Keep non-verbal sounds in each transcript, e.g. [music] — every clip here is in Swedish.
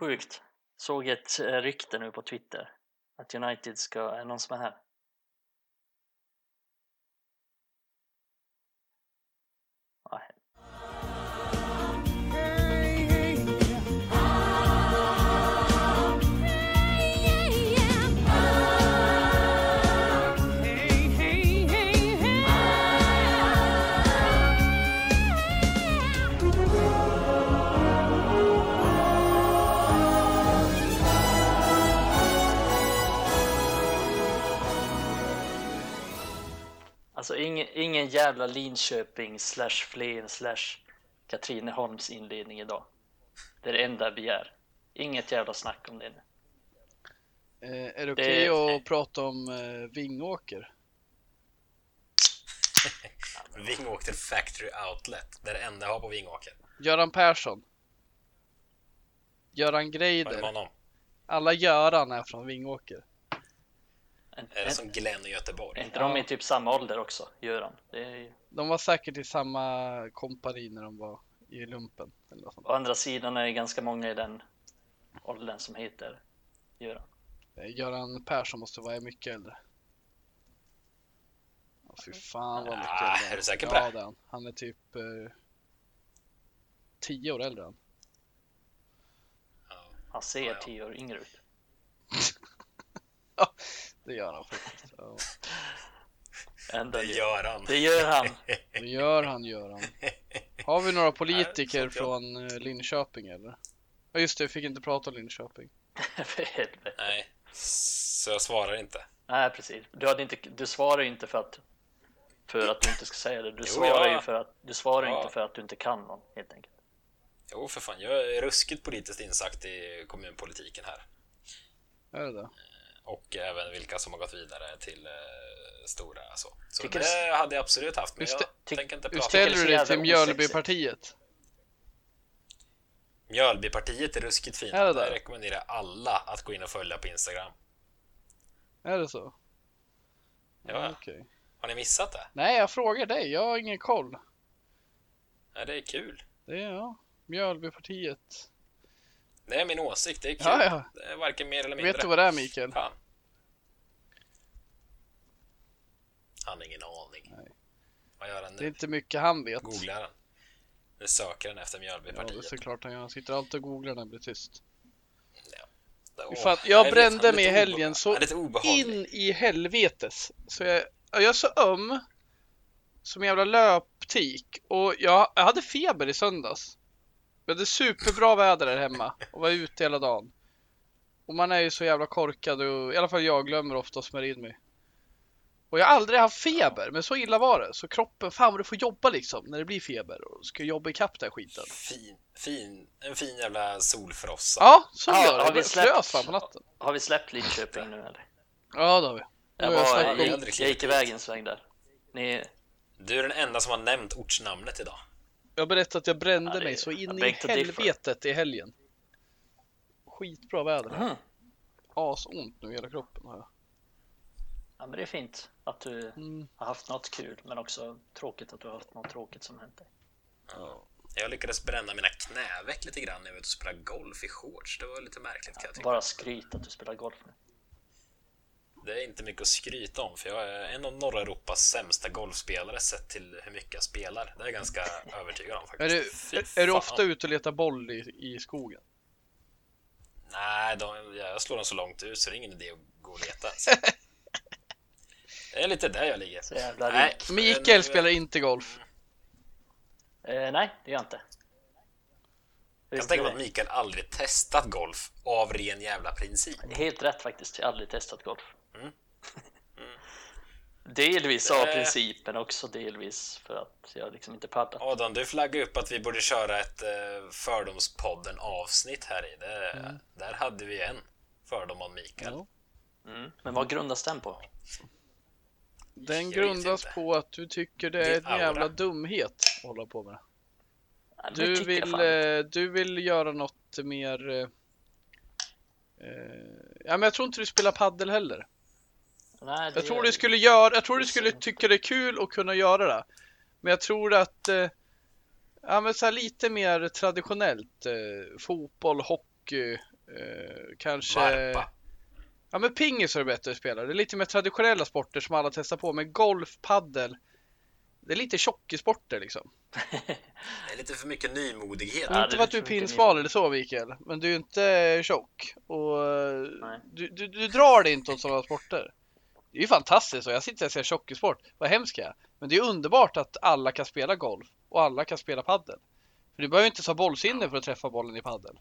Sjukt. Såg ett eh, rykte nu på Twitter att United ska, är någon som är här? Alltså ingen, ingen jävla Linköping slash Flen slash Katrineholms inledning idag. Det är det enda jag begär. Inget jävla snack om det nu. Eh, är det okej Det- att prata om eh, Vingåker? [laughs] Vingåker Factory Outlet. Det är det enda jag har på Vingåker. Göran Persson. Göran Greider. Alla Göran är från Vingåker. Är det som Glenn i Göteborg? är inte de i typ samma ålder också, Göran? Det är ju, De var säkert i samma kompani när de var i lumpen. Eller något sånt. å andra sidan är det ganska många i den åldern som heter Göran. Göran Persson måste vara mycket äldre. Ja, fy fan vad mycket Ah, äldre. är du säker på ja, det? är han. är typ eh, tio år äldre än. Ja. Han ser tio år yngre ut. [laughs] Det gör han faktiskt. Ja. [laughs] Ändå Det gör han. det gör han. [laughs] Det gör han, gör han. Har vi några politiker jag- från eh, Linköping eller? Ja just det, vi fick inte prata om Linköping. [laughs] För helvete. Nej, så jag svarar inte. Nej, precis. Du, hade inte, du svarar ju inte för att, för att du inte ska säga det. Du Jo, svarar ja. ju för att, du svarar Ja. inte för att du inte kan någon, helt enkelt. Jo, för fan. Jag är ruskigt politiskt insatt i kommunpolitiken här. Är det det? Och även vilka som har gått vidare till eh, stora så. Så Tycker det hade jag absolut haft, men Hur jag ty- tänker inte Hur prata om ställer du dig till Mjölbypartiet? Mjölbypartiet är ruskigt fint. Är det? rekommenderar alla att gå in och följa på Instagram. Är det så? Ja. Okej. Har ni missat det? Nej, jag frågar dig. Jag har ingen koll. Ja, det är kul. Det är ja. Mjölbypartiet. Det är min åsikt. Det är kul. Ja, ja. Det är varken mer eller mindre. Vet du vad det är Mikael? Fan. Han har ingen aning. Nej. Vad gör han Det är nu? inte mycket han vet. Googlar han? Nu söker han efter Ja, det är Mjölbypartiet. såklart han gör. Han sitter alltid och googlar när han blir tyst. Åh, Fan, jag brände mig i helgen så. In i helvetes. Så jag, jag är så öm. Som en jävla löptik. Och jag, jag hade feber i söndags. Vi hade superbra väder här hemma och var ute hela dagen. Och man är ju så jävla korkad och i alla fall jag glömmer ofta att smörja in mig. Och jag har aldrig haft feber, men så illa var det. Så kroppen, fan vad du får jobba liksom när det blir feber och ska jobba ikapp den här skiten. Fin, fin, en fin jävla solfrossa. Ja, så Ja, gör det. har vi släppt- fan på natten. Har vi släppt Linköping nu eller? Ja, det har vi. Jag, var, jag, aldrig jag gick iväg en sväng där. Ni, Du är den enda som har nämnt ortsnamnet idag. Jag berättade att jag brände Ja, mig så in I helvetet i helgen. Skitbra väder. Mhm. Asont nu i hela kroppen har jag. ja men det är fint att du Mm. har haft något kul, men också tråkigt att du har haft något tråkigt som hänt dig. Jag lyckades bränna mina knäveck lite grann när jag var ute och spelade golf i shorts. Det var lite märkligt kan jag tycka. Bara skryt att du spelar golf nu. Det är inte mycket att skryta om för jag är en av norra Europas sämsta golfspelare sett till hur mycket jag spelar. Det är jag ganska [laughs] övertygad om Är faktiskt. du, Fy är, är du ofta ute och letar boll i, i skogen? Nej, de, jag slår dem så llångt ut så det är ingen idé att gå och leta. [laughs] det är lite där jag ligger. Så jävla Nej. Mikael men- spelar inte golf. Eh, nej, det gör jag inte. Jag tänker det mig att Mikael aldrig testat golf av ren jävla princip. är Helt rätt faktiskt, jag har aldrig testat golf. Mm. Delvis av Det- principen också, delvis för att jag liksom inte pallat. Adam, du flaggade upp att vi borde köra ett eh, Fördomspodden avsnitt här i. Det, Där hade vi en fördom om Mikael. Mm. Men vad grundas den på? Den grundas på att du tycker det är en jävla dumhet att hålla på med det. Ja, men det Du vill, eh, du vill göra något mer... Eh, eh, ja, men jag tror inte du spelar paddel heller. Nej, Jag tror du skulle göra, jag tror du skulle tycka det är kul att kunna göra det. Men jag tror att, eh, ja men så här lite mer traditionellt, eh, fotboll, hockey eh, kanske... Varpa. Ja men pingis är det bättre att spela. Det är lite mer traditionella sporter som alla testar på. Men golf, paddel. Det är lite tjockissporter liksom. [laughs] Det är lite för mycket nymodighet. Ja, inte för att du är pinsmal eller så Mikael. Men du är inte tjock. Och eh, Nej. du, du, du drar dig inte åt sådana sporter. Det är ju fantastiskt och jag sitter och säger tjockisport. Vad hemskt jag. Men det är underbart att alla kan spela golf och alla kan spela paddel. För du behöver inte ha bollsinne för att träffa bollen i paddel.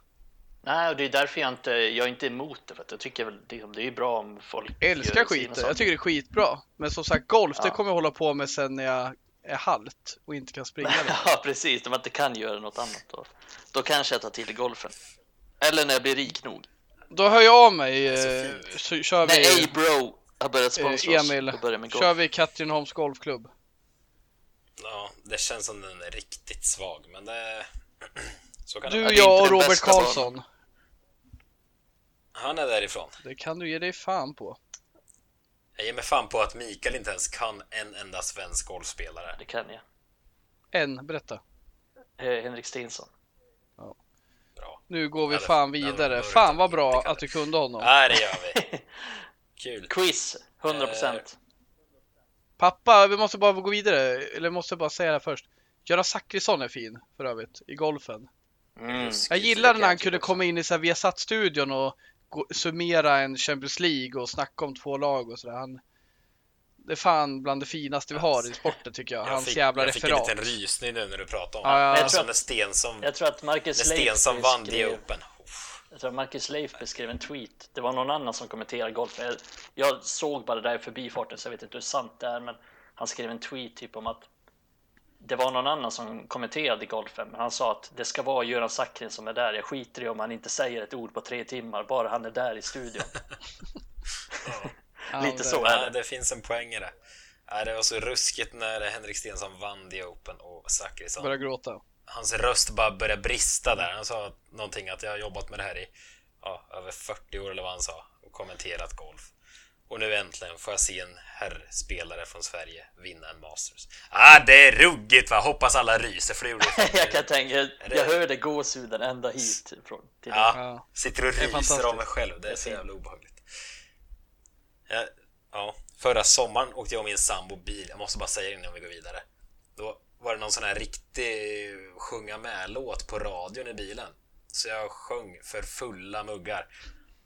Nej, och det är därför jag inte, jag är inte emot det. För att jag tycker väl det, det är bra om folk Jag älskar skiten. Jag tycker det är skitbra. Men som sagt golf, det Ja. kommer jag hålla på med sen när jag är halt och inte kan springa [laughs] ja, precis. Om man inte kan göra något annat då. Då kanske jag tar till golfen. Eller när jag blir rik nog. Då hör jag av mig så eh, så kör När vi A-Bro har börjat sponsra eh, oss. Emil, kör vi Katrineholms golfklubb. Ja, det känns som den är riktigt svag, men det... [clears throat] Så kan Du, det jag och Robert. Karlsson. Han är därifrån. Det kan du ge dig fan på. Jag ger mig fan på att Mikael inte ens kan en enda svensk golfspelare. Det kan jag. En, berätta. Eh, Henrik Stensson. Bra. Nu går vi Ja, det- fan vidare. Fan vad bra att du kunde honom. Ja, det gör vi. [laughs] Kul. Quiz, 100 procent. Pappa, vi måste bara gå vidare. Eller måste bara säga det här först. Göran Zachrisson är fin för övrigt i golfen. Mm. Jag gillar när han kunde komma in i Viasat-studion och gå, summera en Champions League och snacka om två lag och sådär. Han, det är fan bland det finaste vi har i sporten tycker jag. Jag Hans fick, jävla jag fick en referat. liten rysning nu när du pratade om Ja, det. ja. Jag Alltså tror när att- Stensson, Jag tror att Marcus när Stensson vann The beskrev- Open. Jag tror Marcus Leif beskrev en tweet. Det var någon annan som kommenterade golf. Jag, jag såg bara det där i förbifarten så jag vet inte hur sant det är. Men han skrev en tweet typ om att det var någon annan som kommenterade golfen. Men han sa att det ska vara Göran Sackrin som är där. Jag skiter i om han inte säger ett ord på tre timmar. Bara han är där i studion. [laughs] Ja, [laughs] Lite det- så är det. det finns en poäng i det. Det var så ruskigt när Henrik Stensson vann The Open och Zachrisson. Börjar gråta. Hans röst bara började brista där. Han sa någonting att jag har jobbat med det här i ja, över 40 år eller vad han sa och kommenterat golf. Och nu äntligen får jag se en herrspelare från Sverige vinna en Masters. Ah, det är ruggigt va! Hoppas alla ryser för det gjorde [laughs] jag kan tänka, det- jag hörde gåshuden ända hit. Från, till Ja, Ja. sitter och ryser av mig själv. Det är så jävla obehagligt. Ja, ja, förra sommaren åkte jag och min sambo bil. Jag måste bara säga det innan vi går vidare. Då var det någon sån här riktig sjunga med-låt på radion i bilen. Så jag sjöng för fulla muggar.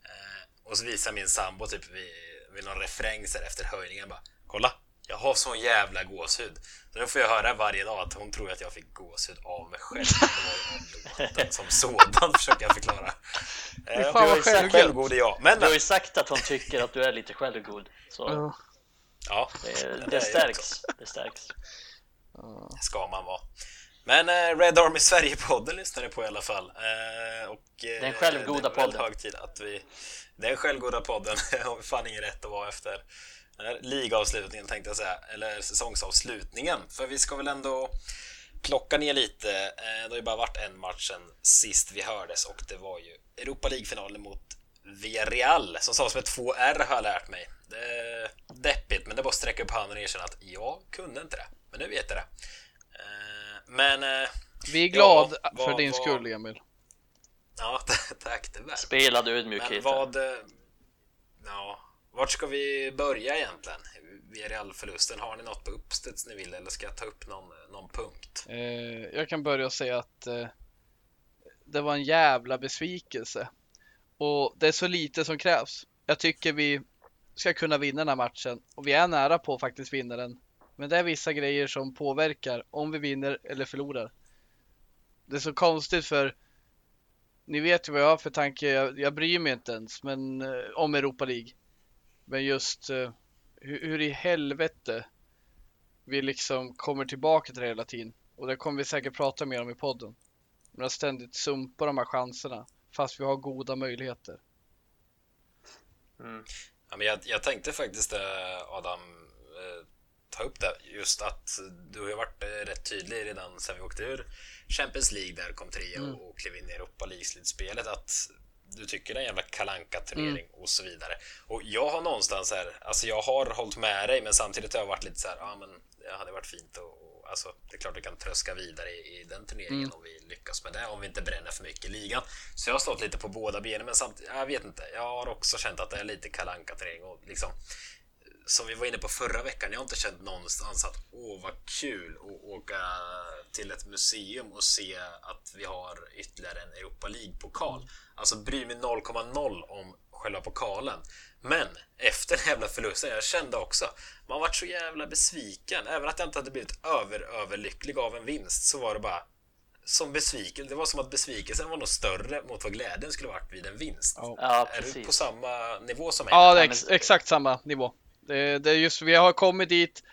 Eh, och så visar min sambo typ vid, vid någon refräng så här efter höjningen bara Kolla! Jag har sån jävla gåshud. Så nu får jag höra varje dag att hon tror att jag fick gåshud av mig själv. Var låten som sådan, [laughs] försöker jag förklara. Eh, jag är självgod. självgod är jag. Men, Du har ju sagt att hon tycker att du är lite självgod. Så Ja. det, det det stärks. Det stärks. Ska man vara. Men eh, Red Army Sverige-podden lyssnar ni på i alla fall. Eh, och, eh, Den självgoda det podden. hög tid att vi... Den självgoda podden [laughs] har vi fan ingen rätt att vara efter den ligavslutningen tänkte jag säga, eller säsongsavslutningen. För vi ska väl ändå plocka ner lite. Det har ju bara varit en match sen sist vi hördes och det var ju Europa League-finalen mot Villarreal som sades med två R har jag lärt mig. Det är deppigt, men det är bara att sträcka upp handen och erkänna att jag kunde inte det. Men nu vet jag det. Eh, Men... eh, Vi är glad Ja, för vad- din vad- skull Emil. Ja, [laughs] tack. Det är väl. Spelad Men ödmjukhet. vad... eh, Ja, vart ska vi börja egentligen? Villarreal-förlusten, har ni något på uppstuds ni vill eller ska jag ta upp någon, någon punkt? Eh, jag kan börja säga att eh, det var en jävla besvikelse. Och det är så lite som krävs. Jag tycker vi ska kunna vinna den här matchen och vi är nära på att faktiskt vinna den. Men det är vissa grejer som påverkar om vi vinner eller förlorar. Det är så konstigt för ni vet ju vad jag har för tanke. Jag, jag bryr mig inte ens men, eh, om Europa League. Men just eh, hur, hur i helvete vi liksom kommer tillbaka till det hela tiden. Och det kommer vi säkert prata mer om i podden. Men att ständigt sumpa de här chanserna fast vi har goda möjligheter. Mm. Ja, men jag, jag tänkte faktiskt eh, Adam ta upp det just att du har varit eh, rätt tydlig redan sen vi åkte ur Champions League där kom trea Mm. och, klev in i Europa League-slutspelet att du tycker det är en jävla kalanka turnering och så vidare. Och jag har någonstans här, alltså jag har hållit med dig men samtidigt har jag varit lite så här, ja men det hade varit fint och, och alltså, det är klart vi kan tröska vidare i, i den turneringen Mm. om vi lyckas med det, om vi inte bränner för mycket i ligan. Så jag har stått lite på båda benen, men samtidigt, jag vet inte. Jag har också känt att det är lite kalanka turnering och liksom som vi var inne på förra veckan, jag har inte känt någonstans att åh vad kul att åka till ett museum och se att vi har ytterligare en Europa League-pokal. Alltså bryr mig 0,0 om själva pokalen. Men efter den jävla förlusten, jag kände också, man vart så jävla besviken. Även att jag inte hade blivit över, överlycklig av en vinst så var det bara som besviken. Det var som att besvikelsen var nog större mot vad glädjen skulle varit vid en vinst. Ja. Är du på precis. samma nivå som mig? Ja, det är ex exakt samma nivå. Det, det är just, vi har kommit dit.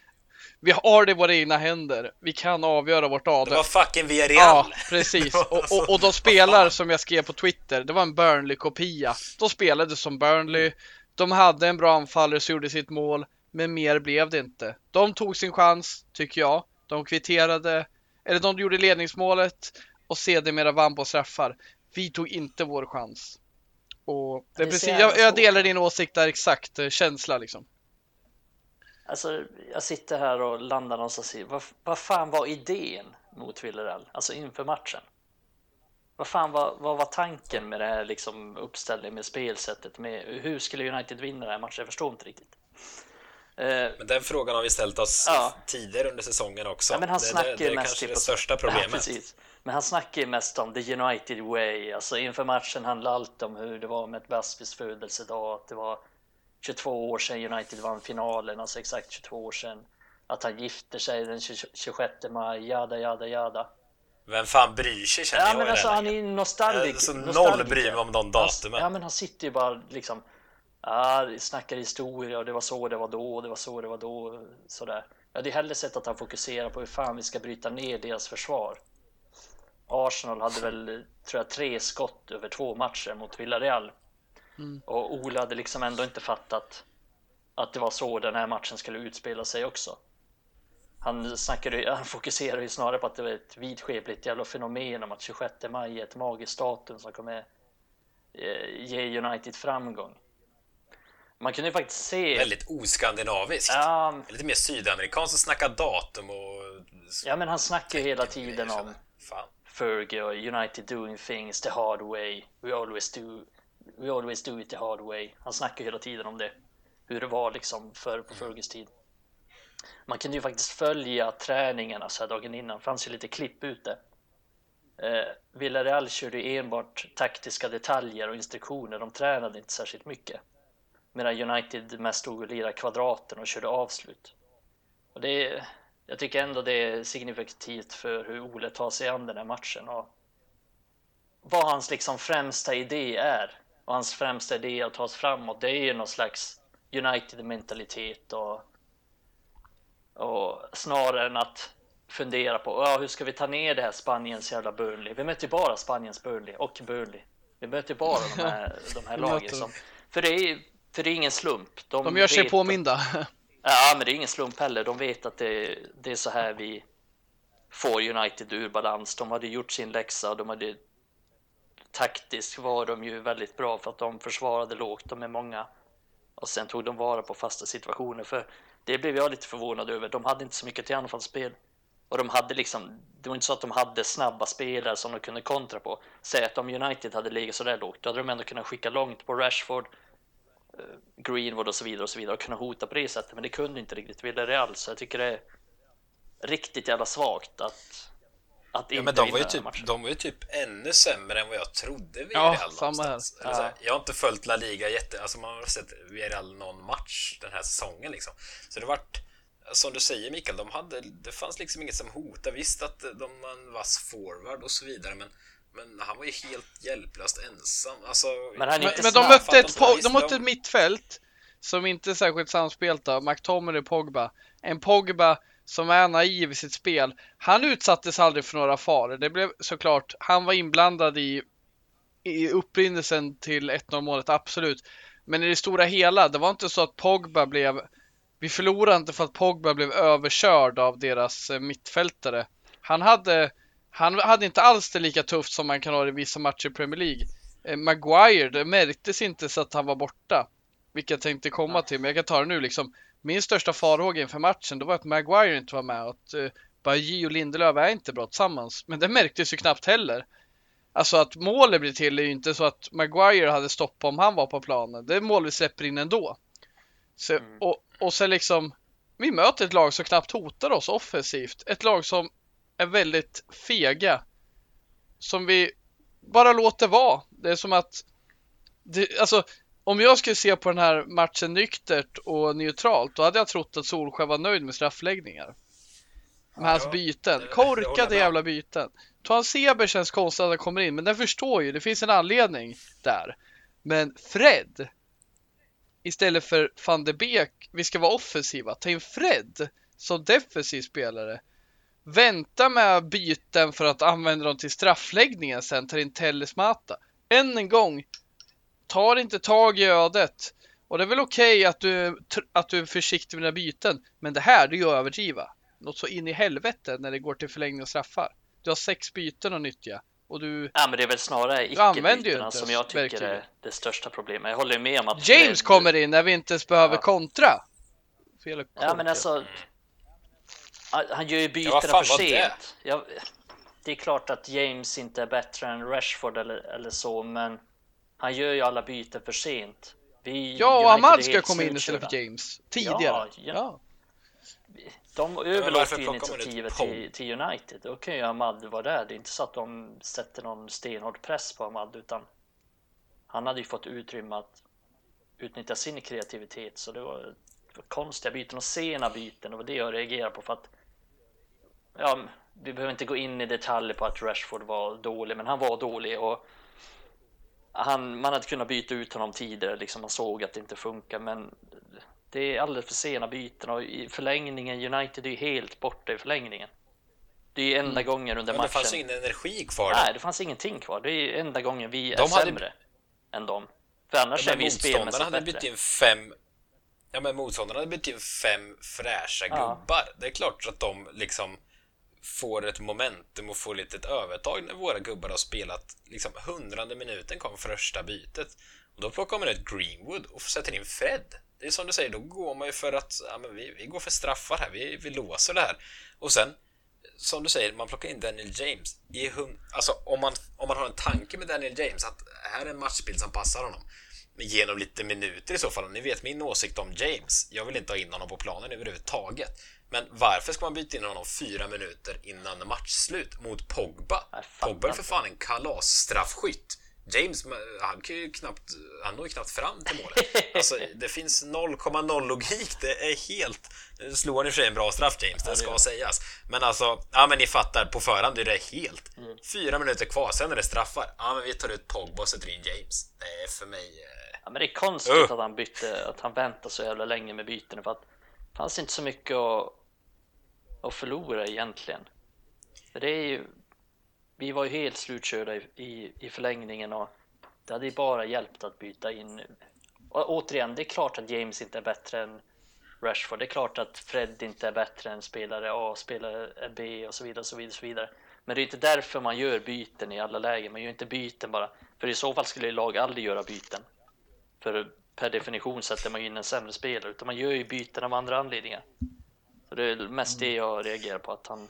Vi har det i våra egna händer. Vi kan avgöra vårt Det AD. var fucking Villarreal! Ja, precis. Det Och, och, och de spelar [laughs] som jag skrev på Twitter. Det var en Burnley-kopia. De spelade som Burnley. De hade en bra anfallare som gjorde sitt mål, men mer blev det inte. De tog sin chans, tycker jag. De kvitterade, eller de gjorde ledningsmålet och sedermera vann på straffar. Vi tog inte vår chans. Och det är Det precis, jag, jag delar din åsikt där exakt, eh, känsla liksom. Alltså, jag sitter här och landar någonstans i, vad, vad fan var idén mot Villarreal? Alltså inför matchen? Vad fan var, vad var tanken med det här liksom uppställningen med spelsättet? Med, hur skulle United vinna den här matchen? Jag förstår inte riktigt. Eh, Men den frågan har vi ställt oss Ja. tidigare under säsongen också. Ja, men han det, snackar det, det är mest kanske det största [laughs] Ja, problemet. precis. Men han snackar ju mest om the United way. Alltså inför matchen handlade allt om hur det var med ett Baspis födelsedag. Att det var 22 år sedan United vann finalen, alltså exakt 22 år sedan. Att han gifter sig den 20 26 maj, jada jada jada. Vem fan bryr sig känner Ja jag men alltså han är nostalgisk. Alltså, noll bryr mig om de datumen. Ja men han sitter ju bara liksom Ja, snackar historia och det var så det var då och det var så det var då sådär. Jag hade hellre sett att han fokuserar på hur fan vi ska bryta ner deras försvar. Arsenal hade [laughs] väl, tror jag, tre skott över två matcher mot Villarreal. Och Ola hade liksom ändå inte fattat att det var så den här matchen skulle utspela sig också. Han, snackade, han fokuserade ju snarare på att det var ett vidskepligt jävla fenomen om att 26 maj är ett magiskt datum som kommer eh, ge United framgång. Man kunde ju faktiskt se... Väldigt oskandinaviskt. Ja, Lite mer sydamerikanskt att snacka datum och... ja, men han snackar ju hela tiden om Fan. Fergie och United doing things the hard way. We always do, we always do it the hard way. Han snackar hela tiden om det. Hur det var liksom förr på Fergies tid. Man kunde ju faktiskt följa träningarna så här dagen innan. Det fanns ju lite klipp ute. Eh, Villarreal körde enbart taktiska detaljer och instruktioner. De tränade inte särskilt mycket. Medan United mest stod och lirade kvadraten och körde avslut. Och det jag tycker ändå det är signifikativt för hur Ole tar sig an den här matchen och vad hans liksom främsta idé är. Och hans främsta idé att ta oss framåt, det är ju någon slags United-mentalitet och, och snarare än att fundera på ja, hur ska vi ta ner det här Spaniens jävla Burnley. Vi möter ju bara Spaniens Burnley och Burnley. Vi möter ju bara de här, [laughs] de här lagen. Som, för, det är, för det är ingen slump. De gör sig påminda. Ja, men det är ingen slump heller. De vet att det, det är så här vi får United ur balans. De hade gjort sin läxa de hade taktiskt var de ju väldigt bra för att de försvarade lågt. De är många och sen tog de vara på fasta situationer. För det blev jag lite förvånad över. De hade inte så mycket till anfallsspel och de hade liksom. Det var inte så att de hade snabba spelare som de kunde kontra på. Säg att om United hade legat sådär lågt, då hade de ändå kunnat skicka långt på Rashford, eh, Greenwood och så vidare och så vidare och kunna hota på det sättet. Men det kunde inte riktigt Villarreal, så jag tycker det är riktigt jävla svagt att att Ja, men de vinna var, ju typ, matchen. de var ju typ ännu sämre än vad jag trodde Ja, Villarreal samma här. Ja. Jag har inte följt La Liga jätte... Alltså man har sett Villarreal någon match den här säsongen liksom. Så det vart... Som du säger Mikael, de hade, det fanns liksom inget som hotade. Visst att de var en vass forward och så vidare, men, men han var ju helt hjälplöst ensam. Alltså, Men han Men, inte men de mötte ett, po- de mötte de- ett mittfält som inte är särskilt samspelt av McTominay Pogba. En Pogba som är naiv i sitt spel. Han utsattes aldrig för några faror. Det blev såklart, han var inblandad i, i upprinnelsen till 1-0 målet, absolut. Men i det stora hela, det var inte så att Pogba blev vi förlorade inte för att Pogba blev överkörd av deras eh, mittfältare. Han hade, han hade inte alls det lika tufft som man kan ha i vissa matcher i Premier League. Eh, Maguire, det märktes inte så att han var borta. Vilket jag tänkte komma till, men jag kan ta det nu liksom. Min största farhåga inför matchen, det var att Maguire inte var med och att eh, Bajy och Lindelöf är inte bra tillsammans, men det märktes ju knappt heller. Alltså att målet blir till är ju inte så att Maguire hade stoppat om han var på planen. Det är mål vi släpper in ändå. Så, Mm. och, och sen liksom, vi möter ett lag som knappt hotar oss offensivt. Ett lag som är väldigt fega. Som vi bara låter vara. Det är som att, det, alltså om jag skulle se på den här matchen nyktert och neutralt, då hade jag trott att Solskjaer var nöjd med straffläggningar. Med hans Ja, byten. håller jag Korkade jävla byten. Toan Seber känns konstigt att han kommer in, men den förstår ju. Det finns en anledning där. Men Fred istället för van de Beek, vi ska vara offensiva. Ta in Fred som defensiv spelare. Vänta med byten för att använda dem till straffläggningen sen, ta in Tellesmata. Än en gång, tar inte tag i ödet. Och det är väl okej att, du, att du är försiktig med dina byten, men det här, det är ju att överdriva. Något så in i helvete när det går till förlängning och straffar. Du har sex byten att nyttja och du... Ja, men det är väl snarare använder ju icke-bytena som jag tycker verktygen. är det största problemet. Jag håller ju med om att James Fred- kommer in när vi inte ens behöver Ja. kontra. Fel Ja, men alltså. Han gör ju bytena fan för var det? sent. Ja, det är klart att James inte är bättre än Rashford eller, eller så, men han gör ju alla byten för sent. Vi, Ja, och Ahmad ska komma in istället för. James. Tidigare. Ja, Ja, ja. De överlåter ju initiativet till, till United. Då kan ju Ahmad vara där. Det är inte så att de sätter någon stenhård press på Ahmad, utan han hade ju fått utrymme att utnyttja sin kreativitet. Så det var, det var konstiga byten och sena byten. Det var det jag reagerade på för att ja, vi behöver inte gå in i detaljer på att Rashford var dålig, men han var dålig och han, man hade kunnat byta ut honom tidigare, liksom man såg att det inte funkar, men det är alldeles för sena byten och i förlängningen, United är ju helt borta i förlängningen. Det är ju enda gången under Men det matchen. fanns ingen energi kvar Nej, det fanns ingenting kvar. Det är ju enda gången vi är De hade- sämre än dem. För annars är Men vi spelmässigt hade bättre. bytt in fem Ja men motståndarna hade bytt in fem fräscha Ja. gubbar. Det är klart att de liksom får ett momentum och får lite ett övertag när våra gubbar har spelat liksom hundrade minuten kom första bytet. Och då plockar man ut Greenwood och sätter in Fred. Det är som du säger, då går man ju för att ja, men vi, vi går för straffar här, vi, vi låser det här. Och sen, som du säger, man plockar in Daniel James. I hum alltså om man, om man har en tanke med Daniel James, att här är en matchbild som passar honom. Genom lite minuter i så fall. Ni vet min åsikt om James. Jag vill inte ha in honom på planen överhuvudtaget. Men varför ska man byta in honom fyra minuter innan matchslut mot Pogba? Pogba är för fan en kalasstraffskytt. James, han kan ju knappt, han når ju knappt fram till målet. [laughs] Alltså, det finns 0,0 logik. Det är helt... Nu slår han i och för sig en bra straff, James, det ska sägas. Men alltså, ja men ni fattar, på förhand är det helt. Mm. Fyra minuter kvar, sen är det straffar. Ja men vi tar ut Pogba och sätter in James. Det är för mig... Eh... Ja, men det är konstigt Uh. att han bytte, att han väntade så jävla länge med byten för att det fanns inte så mycket att, att förlora egentligen. För det är ju, vi var ju helt slutkörda i, i, i förlängningen och det hade ju bara hjälpt att byta in. Och återigen, det är klart att James inte är bättre än Rashford. Det är klart att Fred inte är bättre än spelare A, spelare B och så vidare, och så vidare, och så vidare. Men det är inte därför man gör byten i alla lägen. Man gör inte byten bara. För i så fall skulle lag aldrig göra byten. För per definition sätter man ju in en sämre spelare, utan man gör ju byten av andra anledningar. Så det är mest det jag reagerar på, att han...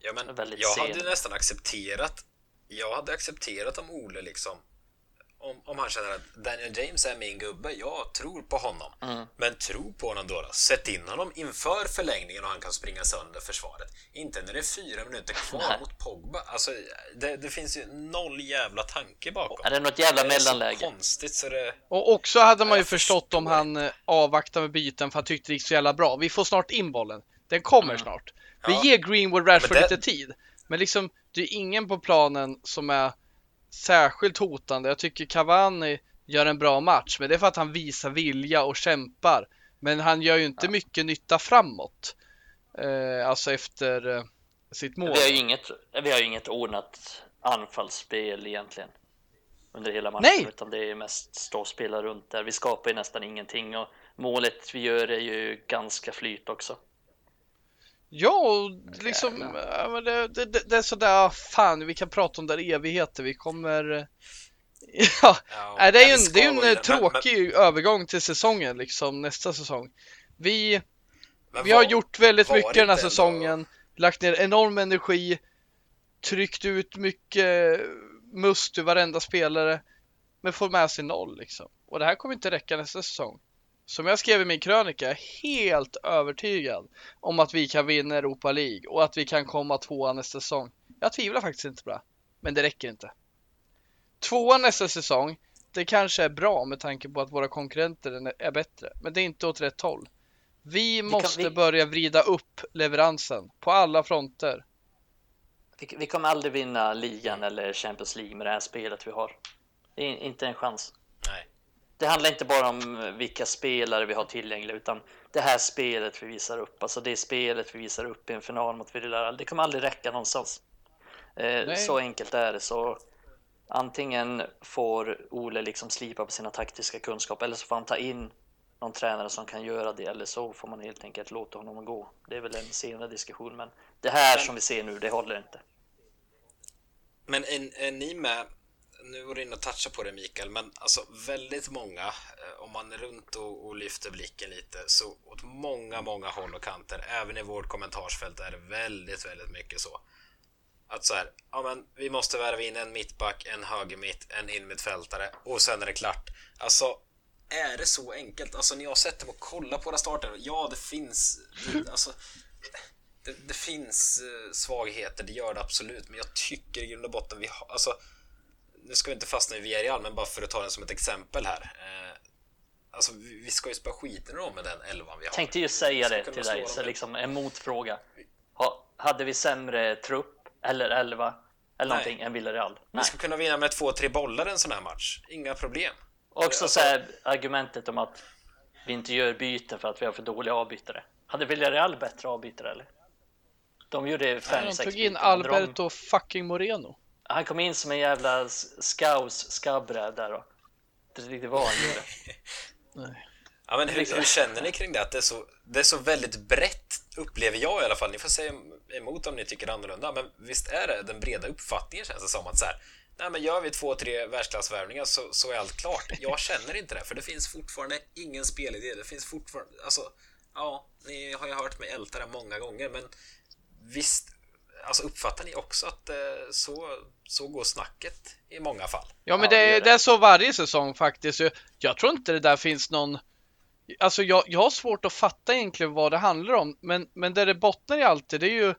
Ja, men Väldigt jag sen. hade nästan accepterat Jag hade accepterat om Ole liksom om, om han känner att Daniel James är min gubbe, jag tror på honom. Mm. Men tro på honom då, då. Sätt in honom inför förlängningen och han kan springa sönder försvaret. Inte när det är fyra minuter kvar Nej. mot Pogba. Alltså, det, det finns ju noll jävla tanke bakom. Är det något jävla Det är så mellanläge? konstigt så det... Och också hade man ju förstått om han eh, avvaktade med byten för att han tyckte det gick så jävla bra. Vi får snart in bollen. Den kommer snart. Vi Ja. ger Greenwood Rashford Men det- lite tid. Men liksom, det är ingen på planen som är särskilt hotande. Jag tycker Cavani gör en bra match, men det är för att han visar vilja och kämpar. Men han gör ju inte mycket nytta framåt. Eh, alltså efter eh, sitt mål. Vi har ju inget, vi har ju inget ordnat anfallsspel egentligen under hela matchen, Nej. utan det är mest stå och spela runt där. Vi skapar ju nästan ingenting och målet vi gör är ju ganska flyt också. Ja, och liksom, ja, det, det, det, är sådär, fan, vi kan prata om det i evigheter. Vi kommer... [laughs] Ja, Ja, det är ju en, det är en vidare. Men- tråkig övergång till säsongen, liksom nästa säsong. Vi, vi har gjort väldigt mycket den här inte ändå- säsongen. lagt ner enorm energi, tryckt ut mycket must ur varenda spelare, men får med sig noll liksom. Och det här kommer inte räcka nästa säsong. Som jag skrev i min krönika, är helt övertygad om att vi kan vinna Europa League och att vi kan komma tvåa nästa säsong. Jag tvivlar faktiskt inte på det, men det räcker inte. Tvåa nästa säsong, det kanske är bra med tanke på att våra konkurrenter är bättre, men det är inte åt rätt håll. Vi måste vi... börja vrida upp leveransen på alla fronter. Vi, vi, kommer aldrig vinna ligan eller Champions League med det här spelet vi har. Det är inte en chans. Nej. Det handlar inte bara om vilka spelare vi har tillgängliga, utan det här spelet vi visar upp. Alltså det spelet vi visar upp i en final mot Villarreal. Det kommer aldrig räcka någonstans. Eh, så enkelt är det. Så antingen får Ole liksom slipa på sina taktiska kunskaper eller så får han ta in någon tränare som kan göra det eller så får man helt enkelt låta honom gå. Det är väl en senare diskussion, men det här men, som vi ser nu, det håller inte. Men är, är ni med? Nu var du inne och touchade på det Mikael, men alltså väldigt många, eh, om man är runt och, och, lyfter blicken lite, så åt många, många håll och kanter, även i vårt kommentarsfält är det väldigt, väldigt mycket så. Att så här, ja men vi måste värva in en mittback, en högermitt, en inmittfältare och sen är det klart. Alltså, är det så enkelt? Alltså när jag sätter mig och kollar på våra starter, ja det finns, alltså, det, det, finns eh, svagheter, det gör det absolut, men jag tycker i grund och botten vi har, alltså, nu ska vi inte fastna i Villarreal, men bara för att ta den som ett exempel här. Eh, alltså vi ska ju spela skiten om med den elvan vi har. Tänkte ju säga det till dig, så liksom en motfråga. Ha, hade vi sämre trupp eller elva eller Nej. någonting än Villarreal? Vi ska kunna vinna med två, tre bollar en sån här match. Inga problem. Också så här, argumentet om att vi inte gör byten för att vi har för dåliga avbytare. Hade Villarreal bättre avbytare eller? De gjorde fem, Nej, sex De tog in Alberto de... fucking Moreno. Han kom in som en jävla scouse skabbräv där och det riktigt vad han gjorde. Nej. Ja, men hur, hur, känner ni kring det? Att det är, så, det är så väldigt brett, upplever jag i alla fall. Ni får säga emot om ni tycker annorlunda, men visst är det den breda uppfattningen känns det som att så här, nej men gör vi två, tre världsklassvärvningar så, så är allt klart. Jag känner inte det, för det finns fortfarande ingen spelidé. Det finns fortfarande, alltså, ja, ni har ju hört mig älta det många gånger, men visst, alltså uppfattar ni också att eh, så, så går snacket i många fall? Ja, men ja, det, det, det. är så varje säsong faktiskt. Jag tror inte det där finns någon Alltså jag, jag har svårt att fatta egentligen vad det handlar om, men, men det det bottnar i alltid, det är ju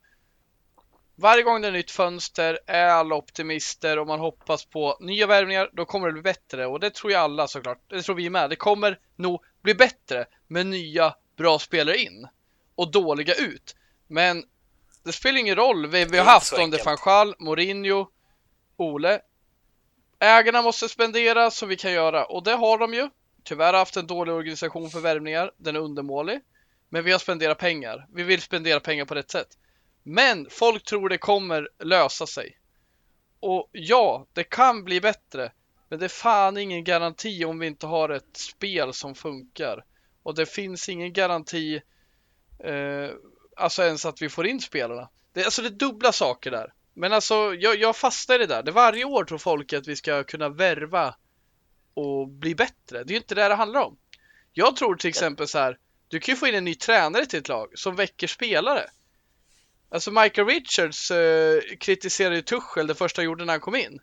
varje gång det är nytt fönster är alla optimister och man hoppas på nya värvningar, då kommer det bli bättre och det tror ju alla såklart. Det tror vi med. Det kommer nog bli bättre med nya bra spelare in och dåliga ut. Men det spelar ingen roll. Vi, vi har haft Donde Fanchal, Mourinho, Ole. Ägarna måste spendera som vi kan göra och det har de ju. Tyvärr haft en dålig organisation för värvningar. Den är undermålig. Men vi har spenderat pengar. Vi vill spendera pengar på rätt sätt. Men folk tror det kommer lösa sig. Och ja, det kan bli bättre. Men det är fan ingen garanti om vi inte har ett spel som funkar. Och det finns ingen garanti, eh, alltså ens att vi får in spelarna. Det, alltså det är dubbla saker där. Men alltså, jag, jag fastnar i det där. Det varje år tror folk att vi ska kunna värva och bli bättre. Det är ju inte det det handlar om. Jag tror till exempel så här, du kan ju få in en ny tränare till ett lag som väcker spelare. Alltså Michael Richards eh, kritiserade ju Tuchel det första han gjorde när han kom in.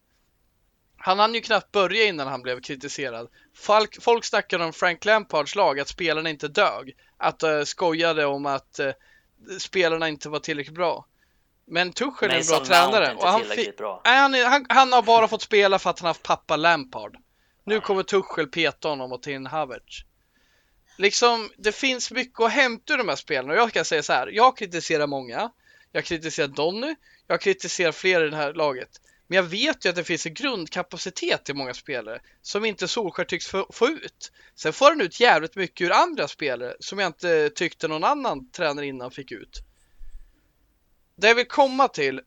Han hann ju knappt börja innan han blev kritiserad. Folk, folk snackade om Frank Lampards lag, att spelarna inte dög. Att uh, skojade om att uh, spelarna inte var tillräckligt bra. Men Tuchel är en bra tränare. Och han, bra. Han, han, han, har bara fått spela för att han haft pappa Lampard. Nu kommer Tuchel peta honom och ta in Havertz. Liksom, det finns mycket att hämta ur de här spelarna. Och jag kan säga så här, jag kritiserar många. Jag kritiserar Donny. Jag kritiserar fler i det här laget. Men jag vet ju att det finns en grundkapacitet i många spelare som inte Solskjaer tycks få, få ut. Sen får han ut jävligt mycket ur andra spelare som jag inte tyckte någon annan tränare innan fick ut. Det jag vill komma till,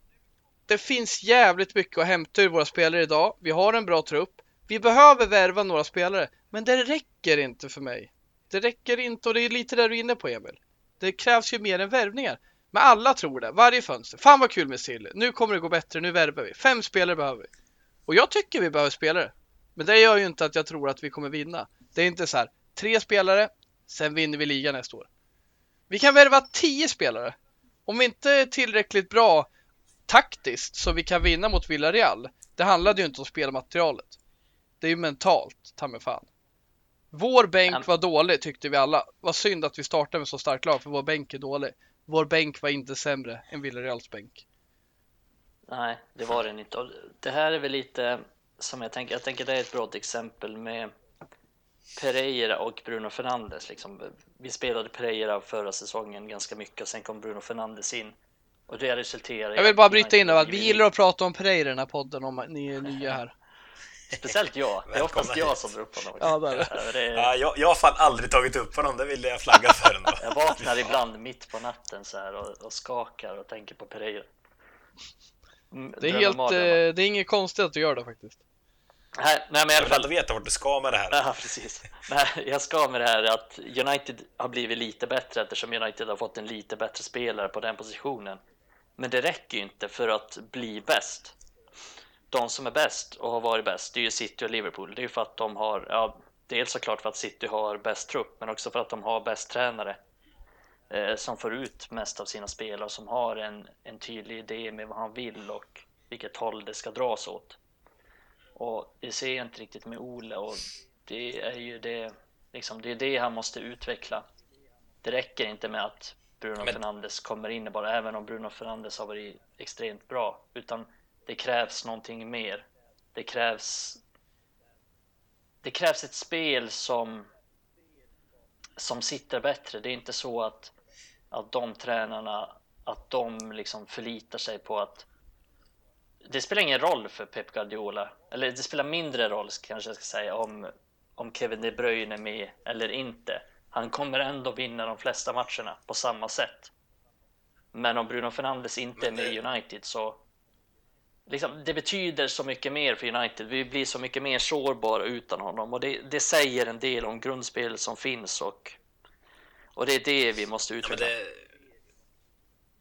det finns jävligt mycket att hämta ur våra spelare idag. Vi har en bra trupp. Vi behöver värva några spelare, men det räcker inte för mig. Det räcker inte och det är lite där du är inne på Emil. Det krävs ju mer än värvningar. Men alla tror det, varje fönster. Fan vad kul med Silly. Nu kommer det gå bättre, nu värvar vi. Fem spelare behöver vi. Och jag tycker vi behöver spelare. Men det gör ju inte att jag tror att vi kommer vinna. Det är inte så här, tre spelare, sen vinner vi ligan nästa år. Vi kan värva tio spelare om vi inte är tillräckligt bra taktiskt så vi kan vinna mot Villarreal. Det handlade ju inte om spelmaterialet. Det är ju mentalt, ta mig fan. Vår bänk var dålig tyckte vi alla. Vad synd att vi startade med så starkt lag för vår bänk är dålig. Vår bänk var inte sämre än Villareals bänk. Nej, det var den inte. Och det här är väl lite som jag tänker, jag tänker det är ett bra exempel med Pereira och Bruno Fernandes. Liksom. Vi spelade Pereira förra säsongen ganska mycket och sen kom Bruno Fernandes in. Och det resulterar Jag vill bara bryta in att vi gillar att prata om Pereira i den här podden om ni är nya här. Speciellt jag. Det är oftast jag som drar upp honom. Ja, det är det. Ja, jag, jag har fan aldrig tagit upp honom, det ville jag flagga för ändå. Jag vaknar ibland mitt på natten så här och, och skakar och tänker på Pereira. Mm, Det är helt, eh, det är inget konstigt att du gör det faktiskt. Nej, nej, men i Jag alla vill fall. ändå veta vart du ska med det här. Ja, precis. Nej, jag ska med det här att United har blivit lite bättre eftersom United har fått en lite bättre spelare på den positionen. Men det räcker ju inte för att bli bäst. De som är bäst och har varit bäst, det är ju City och Liverpool. Det är ju för att de har, ja, dels såklart för att City har bäst trupp, men också för att de har bäst tränare eh, som får ut mest av sina spelare och som har en, en tydlig idé med vad han vill och vilket håll det ska dras åt. Och det ser jag inte riktigt med Ole och det är ju det, liksom, det är det han måste utveckla. Det räcker inte med att Bruno Men- Fernandes kommer in bara, även om Bruno Fernandes har varit extremt bra, utan det krävs någonting mer. Det krävs det krävs ett spel som som sitter bättre. Det är inte så att, att de tränarna att de liksom förlitar sig på att det spelar ingen roll för Pep Guardiola, eller det spelar mindre roll kanske jag ska säga om, om Kevin De Bruyne är med eller inte. Han kommer ändå vinna de flesta matcherna på samma sätt. Men om Bruno Fernandes inte Men är det- med i United så liksom, det betyder så mycket mer för United. Vi blir så mycket mer sårbara utan honom och det, det säger en del om grundspelet som finns och, och det är det vi måste Ja, utveckla. det,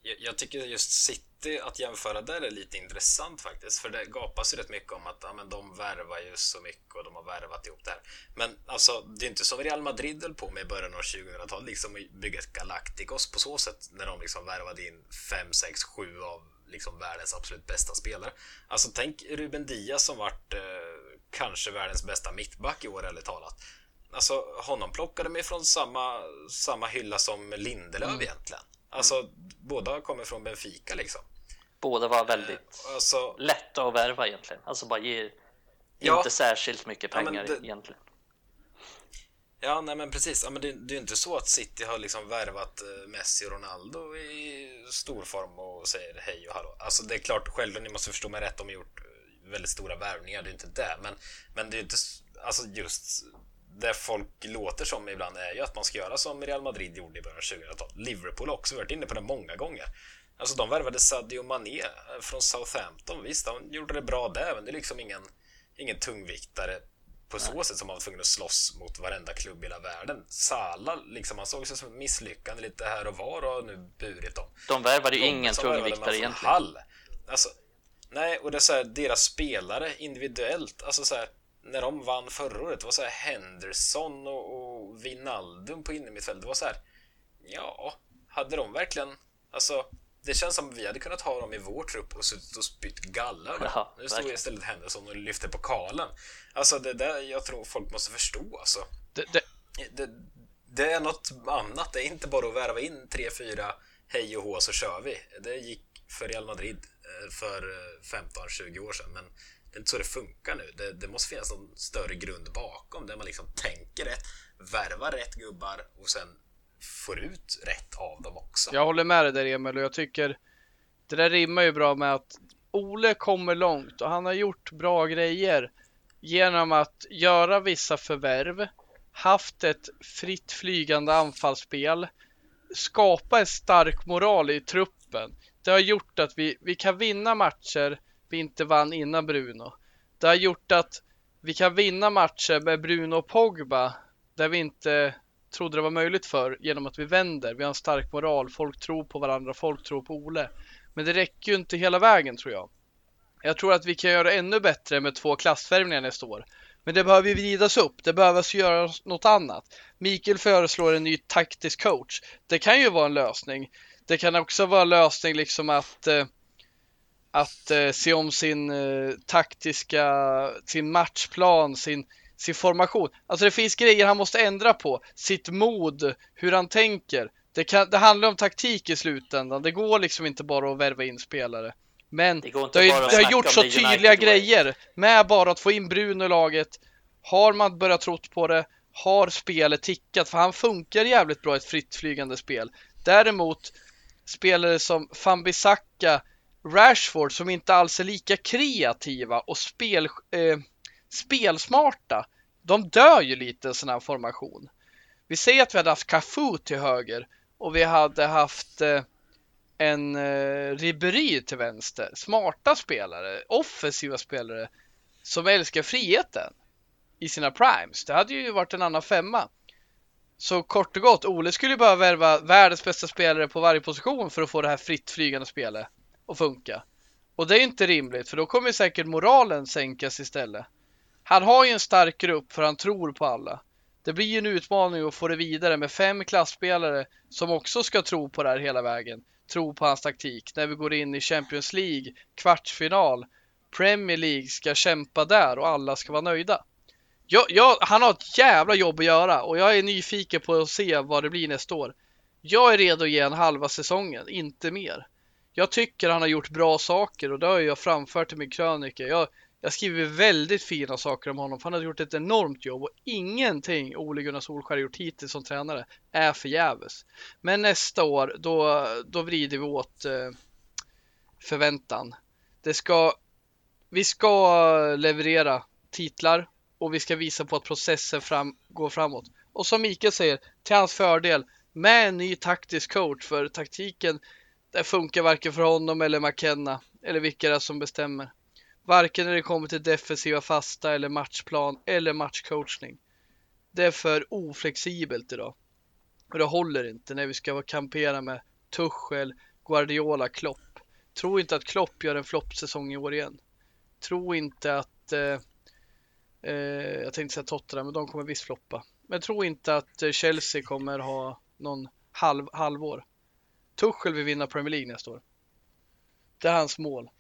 jag, jag tycker just City, att jämföra där är lite intressant faktiskt. För det gapas ju rätt mycket om att ja, men de värvar ju så mycket och de har värvat ihop det här. Men alltså, det är inte som Real Madrid höll på med i början av 2000-talet, liksom att bygga ett Galacticos på så sätt. När de liksom värvade in 5, 6, 7 av liksom världens absolut bästa spelare. Alltså tänk Ruben Diaz som vart eh, kanske världens bästa mittback i år, eller talat. Alltså, honom plockade de från samma, samma hylla som Lindelöf egentligen. Alltså, båda kommer från Benfica liksom. Båda var väldigt Alltså, lätta att värva egentligen. Alltså bara ger Ja. inte särskilt mycket Ja, pengar det- egentligen ja, nej men precis. Ja, men det, det är ju inte så att City har liksom värvat eh, Messi och Ronaldo i stor form och säger hej och hallå. Alltså, det är klart, själv, ni måste förstå mig rätt, de har gjort väldigt stora värvningar, det är inte det. Men, men det är ju inte, alltså just det folk låter som ibland är ju att man ska göra som Real Madrid gjorde i början av 2000-talet. Liverpool har också varit inne på det många gånger. Alltså de värvade Sadio Mané eh, från Southampton. Visst, han gjorde det bra där, men det är liksom ingen, ingen tungviktare på så sätt som man var tvungen att slåss mot varenda klubb i hela världen. Salah, liksom, han såg sig som misslyckande lite här och var och nu burit dem. De värvade ju ingen tungviktare egentligen. Hall. Alltså, nej, och det är så här, deras spelare individuellt, alltså så här, när de vann förra året, det var så här Henderson och, och Wijnaldum på innermittfältet, det var så här, ja, hade de verkligen, alltså, det känns som att vi hade kunnat ha dem i vår trupp och suttit och spytt galla över dem. Ja, Nu stod istället Henderson och lyfte pokalen. Alltså det där jag tror folk måste förstå alltså. Det, det, Det, det är något annat. Det är inte bara att värva in tre fyra hej och hå så kör vi. Det gick för Real Madrid eh, för eh, 15-20 år sedan. Men det är inte så det funkar nu. Det, det måste finnas någon större grund bakom där man liksom tänker rätt, värvar rätt gubbar och sen får ut rätt av dem också. jag håller med dig där Emil och jag tycker det där rimmar ju bra med att Ole kommer långt och han har gjort bra grejer genom att göra vissa förvärv, haft ett fritt flygande anfallsspel, skapa en stark moral i truppen. Det har gjort att vi, vi kan vinna matcher vi inte vann innan Bruno. Det har gjort att vi kan vinna matcher med Bruno och Pogba där vi inte trodde det var möjligt för genom att vi vänder. Vi har en stark moral, folk tror på varandra, folk tror på Ole. Men det räcker ju inte hela vägen tror jag. Jag tror att vi kan göra ännu bättre med två klassvärvningar nästa år. Men det behöver ju vridas upp, det behöver göras något annat. Mikael föreslår en ny taktisk coach. Det kan ju vara en lösning. Det kan också vara en lösning liksom att eh, att eh, se om sin eh, taktiska, sin matchplan, sin, sin formation. Alltså det finns grejer han måste ändra på. Sitt mod, hur han tänker. Det, kan, det handlar om taktik i slutändan. Det går liksom inte bara att värva in spelare. Men det, det har, det har gjort så tydliga grejer med bara att få in Bruno i laget. Har man börjat trott på det, har spelet tickat, för han funkar jävligt bra i ett fritt flygande spel. Däremot spelare som Fambisaka, Rashford som inte alls är lika kreativa och spel, eh, spelsmarta. De dör ju lite i sån här formation. Vi säger att vi hade haft Cafu till höger och vi hade haft eh, en eh, Ribéry till vänster. Smarta spelare, offensiva spelare som älskar friheten i sina primes. Det hade ju varit en annan femma. Så kort och gott, Ole skulle ju behöva värva världens bästa spelare på varje position för att få det här fritt flygande spelet att funka. Och det är inte rimligt för då kommer säkert moralen sänkas istället. Han har ju en stark grupp för han tror på alla. Det blir ju en utmaning att få det vidare med fem klassspelare som också ska tro på det här hela vägen. Tro på hans taktik när vi går in i Champions League, kvartsfinal, Premier League ska kämpa där och alla ska vara nöjda. Jag, jag, han har ett jävla jobb att göra och jag är nyfiken på att se vad det blir nästa år. Jag är redo att ge en halva säsongen, inte mer. Jag tycker han har gjort bra saker och det har jag framfört i min krönika. Jag, jag skriver väldigt fina saker om honom för han har gjort ett enormt jobb och ingenting Ole Gunnar Solskjaer gjort hittills som tränare är förgäves. Men nästa år då, då vrider vi åt eh, förväntan. Det ska, vi ska leverera titlar och vi ska visa på att processen fram, går framåt. Och som Mikael säger, till hans fördel med en ny taktisk coach för taktiken det funkar varken för honom eller McKenna eller vilka det är som bestämmer. Varken när det kommer till defensiva fasta eller matchplan eller matchcoachning. Det är för oflexibelt idag. Och det håller inte när vi ska kampera med Tuchel, Guardiola, Klopp. Tro inte att Klopp gör en floppsäsong i år igen. Tro inte att eh, eh, jag tänkte säga Tottenham, men de kommer visst floppa. Men tro inte att eh, Chelsea kommer ha någon halv, halvår. Tuchel vill vinna Premier League nästa år. Det är hans mål.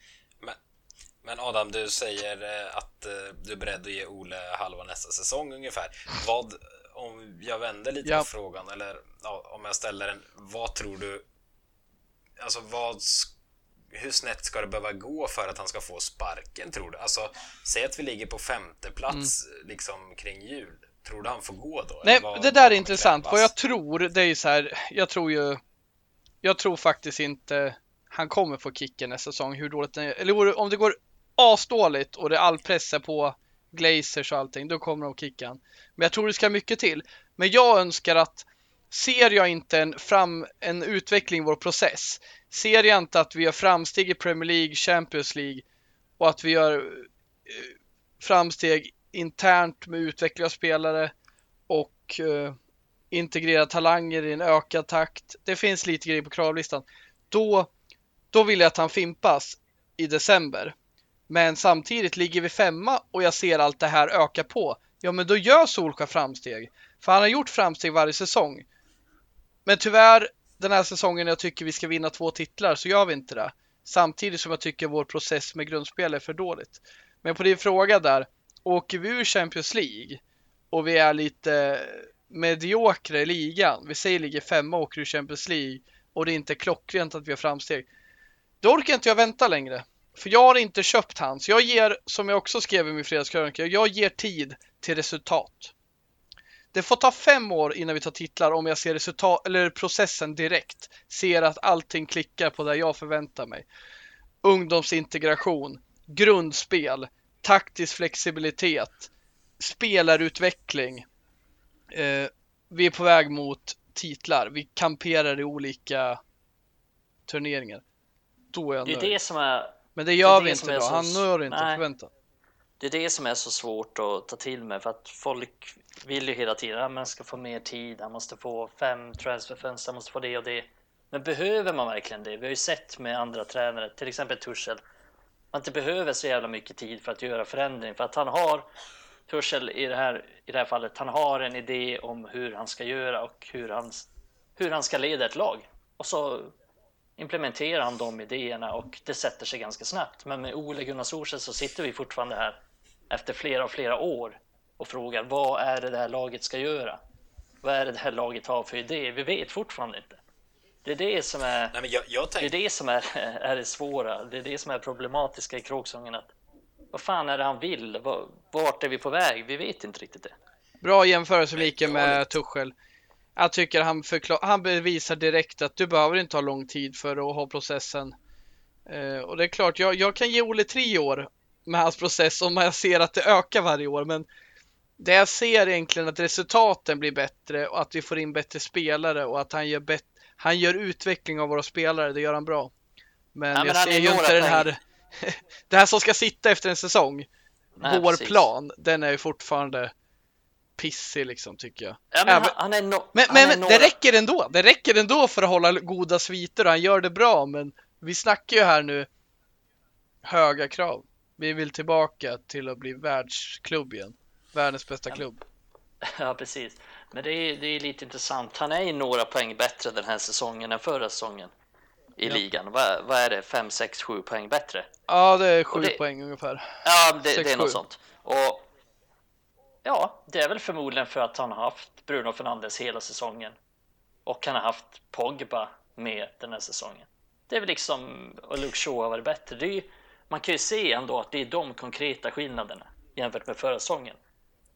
Men, Adam, du säger eh, att eh, du är beredd att ge Ole halva nästa säsong ungefär. Vad, om jag vänder lite ja. på frågan, eller ja, om jag ställer den, vad tror du, alltså vad, hur snett ska det behöva gå för att han ska få sparken tror du? Alltså, säg att vi ligger på femte plats mm. liksom kring jul. Tror du han får gå då? Nej, vad, det där är intressant. Krävas? Vad jag tror, det är ju så här, jag tror ju jag tror faktiskt inte han kommer få kicken nästa säsong. Hur dåligt är. Eller om det går asdåligt och det är all press på Glazers och allting, då kommer de kicka han. Men jag tror det ska mycket till. Men jag önskar att ser jag inte en, fram, en utveckling i vår process, ser jag inte att vi gör framsteg i Premier League, Champions League och att vi gör eh, framsteg internt med utveckling av spelare och eh, uh, integrera talanger i en ökad takt. Det finns lite grejer på kravlistan. Då, då vill jag att han fimpas i december. Men samtidigt ligger vi femma och jag ser allt det här öka på. Ja, men då gör Solskjaer framsteg. För han har gjort framsteg varje säsong. Men tyvärr, den här säsongen jag tycker vi ska vinna två titlar så gör vi inte det. Samtidigt som jag tycker vår process med grundspel är för dåligt. Men på din fråga där, åker vi ur Champions League och vi är lite mediokra i ligan, vi säger ligger femma och åker ur Champions League och det är inte klockrent att vi har framsteg. Då orkar inte jag vänta längre. För jag har inte köpt hans. Jag ger, som jag också skrev i min fredagskrönika, jag ger tid till resultat. Det får ta fem år innan vi tar titlar om jag ser resultat eller processen direkt. Ser att allting klickar på det jag förväntar mig. Ungdomsintegration, grundspel, taktisk flexibilitet, spelarutveckling, eh, vi är på väg mot titlar. Vi kamperar i olika turneringar. Då är jag det är nöjd. Det som är, Men det gör det vi inte då. Han når inte förväntan. Det är det som är så svårt att ta till med för att folk vill ju hela tiden att man ska få mer tid, han måste få fem transferfönster, han måste få det och det. Men behöver man verkligen det? Vi har ju sett med andra tränare, till exempel Tuchel, man inte behöver så jävla mycket tid för att göra förändring för att han har Tuchel i det, här, i det här fallet, han har en idé om hur han ska göra och hur han, hur han ska leda ett lag. Och så implementerar han de idéerna och det sätter sig ganska snabbt. Men med Ole Gunnar Solskjaer så sitter vi fortfarande här efter flera och flera år och frågar vad är det det här laget ska göra? Vad är det det här laget har för idé? Vi vet fortfarande inte. Det är det som är, Nej, men jag, jag det, är, det, som är, [laughs] är det svåra. Det är det som är problematiska i kråksången. Att, vad fan är det han vill? Vart är vi på väg? Vi vet inte riktigt det. Bra jämförelse Mikael med Tuchel. Jag tycker han, förklar, han bevisar direkt att du behöver inte ha lång tid för att ha processen. Eh, och det är klart, jag, jag kan ge Ole tre år med hans process om jag ser att det ökar varje år. Men det jag ser egentligen att resultaten blir bättre och att vi får in bättre spelare och att han gör, bet- han gör utveckling av våra spelare. Det gör han bra. Men men jag han ser ju inte den här [laughs] det här som ska sitta efter en säsong. Nej, Vår precis. plan, den är ju fortfarande pissig liksom tycker jag. Ja, men Även- han, är no, Men, men, är men några- det räcker ändå. Det räcker ändå för att hålla goda sviter och han gör det bra. Men vi snackar ju här nu höga krav. Vi vill tillbaka till att bli världsklubb igen. Världens bästa Ja. klubb. Ja, precis. Men det är, det är lite intressant. Han är ju några poäng bättre den här säsongen än förra säsongen i Ja. ligan. Vad, vad är det? 5, 6, 7 poäng bättre? Ja, det är sju Och det- poäng ungefär. Ja, det, Sex, det är något sånt. Och ja, det är väl förmodligen för att han har haft Bruno Fernandes hela säsongen och han har haft Pogba med den här säsongen. Det är väl liksom, och Luke Shaw har varit bättre. Det är man kan ju se ändå att det är de konkreta skillnaderna jämfört med förra säsongen.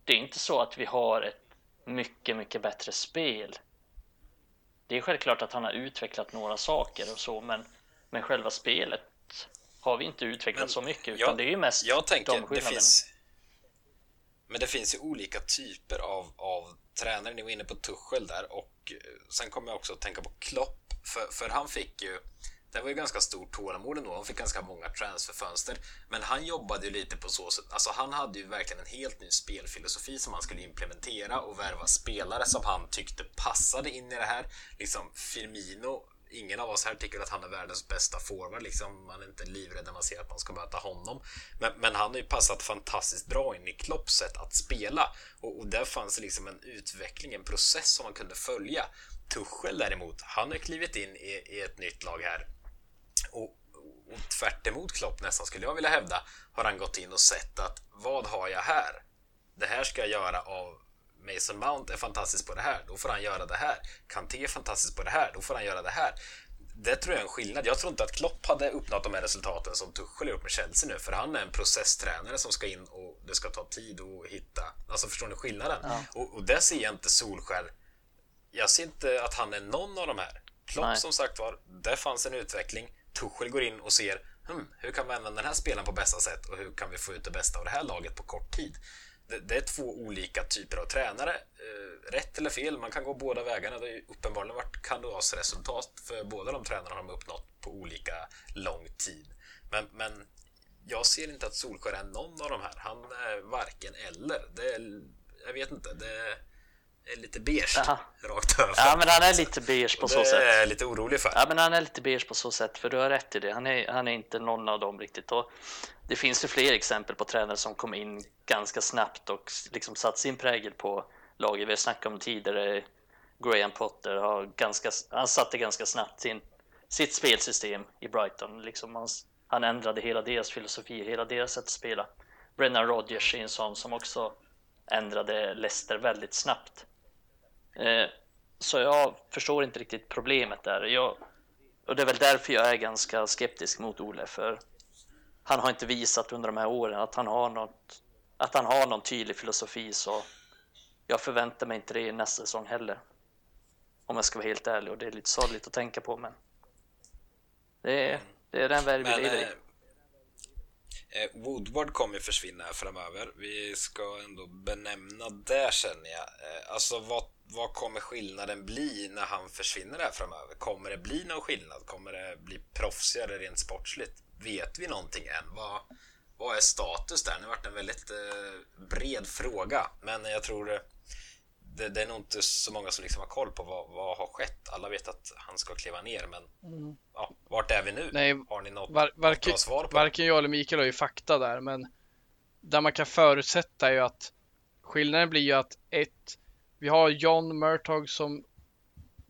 Det är inte så att vi har ett mycket, mycket bättre spel. Det är självklart att han har utvecklat några saker och så, men, men själva spelet har vi inte utvecklat Men så mycket, utan jag- det är ju mest jag tänker, de det skillnaderna. finns... Men det finns ju olika typer av, av tränare. Ni var inne på Tuchel där och eh, sen kommer jag också att tänka på Klopp. För, för han fick ju... Det var ju ganska stort tålamod ändå. Han fick ganska många transferfönster. Men han jobbade ju lite på så sätt. Alltså han hade ju verkligen en helt ny spelfilosofi som han skulle implementera och värva spelare som han tyckte passade in i det här. Liksom Firmino Ingen av oss här tycker att han är världens bästa forward. Liksom. Man är inte livrädd när man ser att man ska möta honom. Men, men han har ju passat fantastiskt bra in i Klopps sätt att spela. Och, och där fanns det liksom en utveckling, en process som man kunde följa. Tuchel däremot, han har klivit in i, i ett nytt lag här. Och, och tvärt emot Klopp nästan skulle jag vilja hävda har han gått in och sett att vad har jag här? Det här ska jag göra av Mason Mount är fantastisk på det här, då får han göra det här. Kanté är fantastisk på det här, då får han göra det här. Det tror jag är en skillnad. Jag tror inte att Klopp hade uppnått de här resultaten som Tuchel gjort med Chelsea nu, för han är en processtränare som ska in och det ska ta tid att hitta. Alltså förstår ni skillnaden? Ja. Och, och där ser jag inte Solskär. Jag ser inte att han är någon av de här. Klopp Nej. som sagt var, där fanns en utveckling. Tuchel går in och ser hmm, hur kan vi använda den här spelaren på bästa sätt och hur kan vi få ut det bästa av det här laget på kort tid. Det, det är två olika typer av tränare. Eh, rätt eller fel, man kan gå båda vägarna. Det ju uppenbarligen varit kandidatresultat för båda de tränarna har de uppnått på olika lång tid. Men, men jag ser inte att Solskjaer är någon av de här. Han är varken eller. Det är, jag vet inte, det är lite beige Aha. rakt över. Ja, men han är lite beige på så det sätt. är jag lite orolig för. Ja, men han är lite beige på så sätt, för du har rätt i det. Han är, han är inte någon av dem riktigt. Och det finns ju fler exempel på tränare som kom in ganska snabbt och liksom satt sin prägel på laget. Vi har snackat om tidigare. Graham Potter har ganska, han satte ganska snabbt sin, sitt spelsystem i Brighton. Liksom han, han ändrade hela deras filosofi, hela deras sätt att spela. Brennan Rodgers är en sån som också ändrade Leicester väldigt snabbt. Eh, så jag förstår inte riktigt problemet där. Jag, och det är väl därför jag är ganska skeptisk mot Ole, för han har inte visat under de här åren att han har något, att han har någon tydlig filosofi, så jag förväntar mig inte det i nästa säsong heller. Om jag ska vara helt ärlig, och det är lite sorgligt att tänka på, men det är, det är den värld vi lever i. eh, eh, Woodward kommer ju försvinna här framöver. Vi ska ändå benämna det känner jag. Eh, alltså vad, vad kommer skillnaden bli när han försvinner här framöver? Kommer det bli någon skillnad? Kommer det bli proffsigare rent sportsligt? Vet vi någonting än? Vad, vad är status där? Det har varit en väldigt eh, bred fråga, men jag tror eh, det, det är nog inte så många som liksom har koll på vad, vad har skett. Alla vet att han ska kliva ner, men ja, vart är vi nu? Nej, har ni något, Var, något varken, bra svar på varken jag eller Mikael har ju fakta där, men där man kan förutsätta är ju att skillnaden blir ju att ett, vi har John Murtog som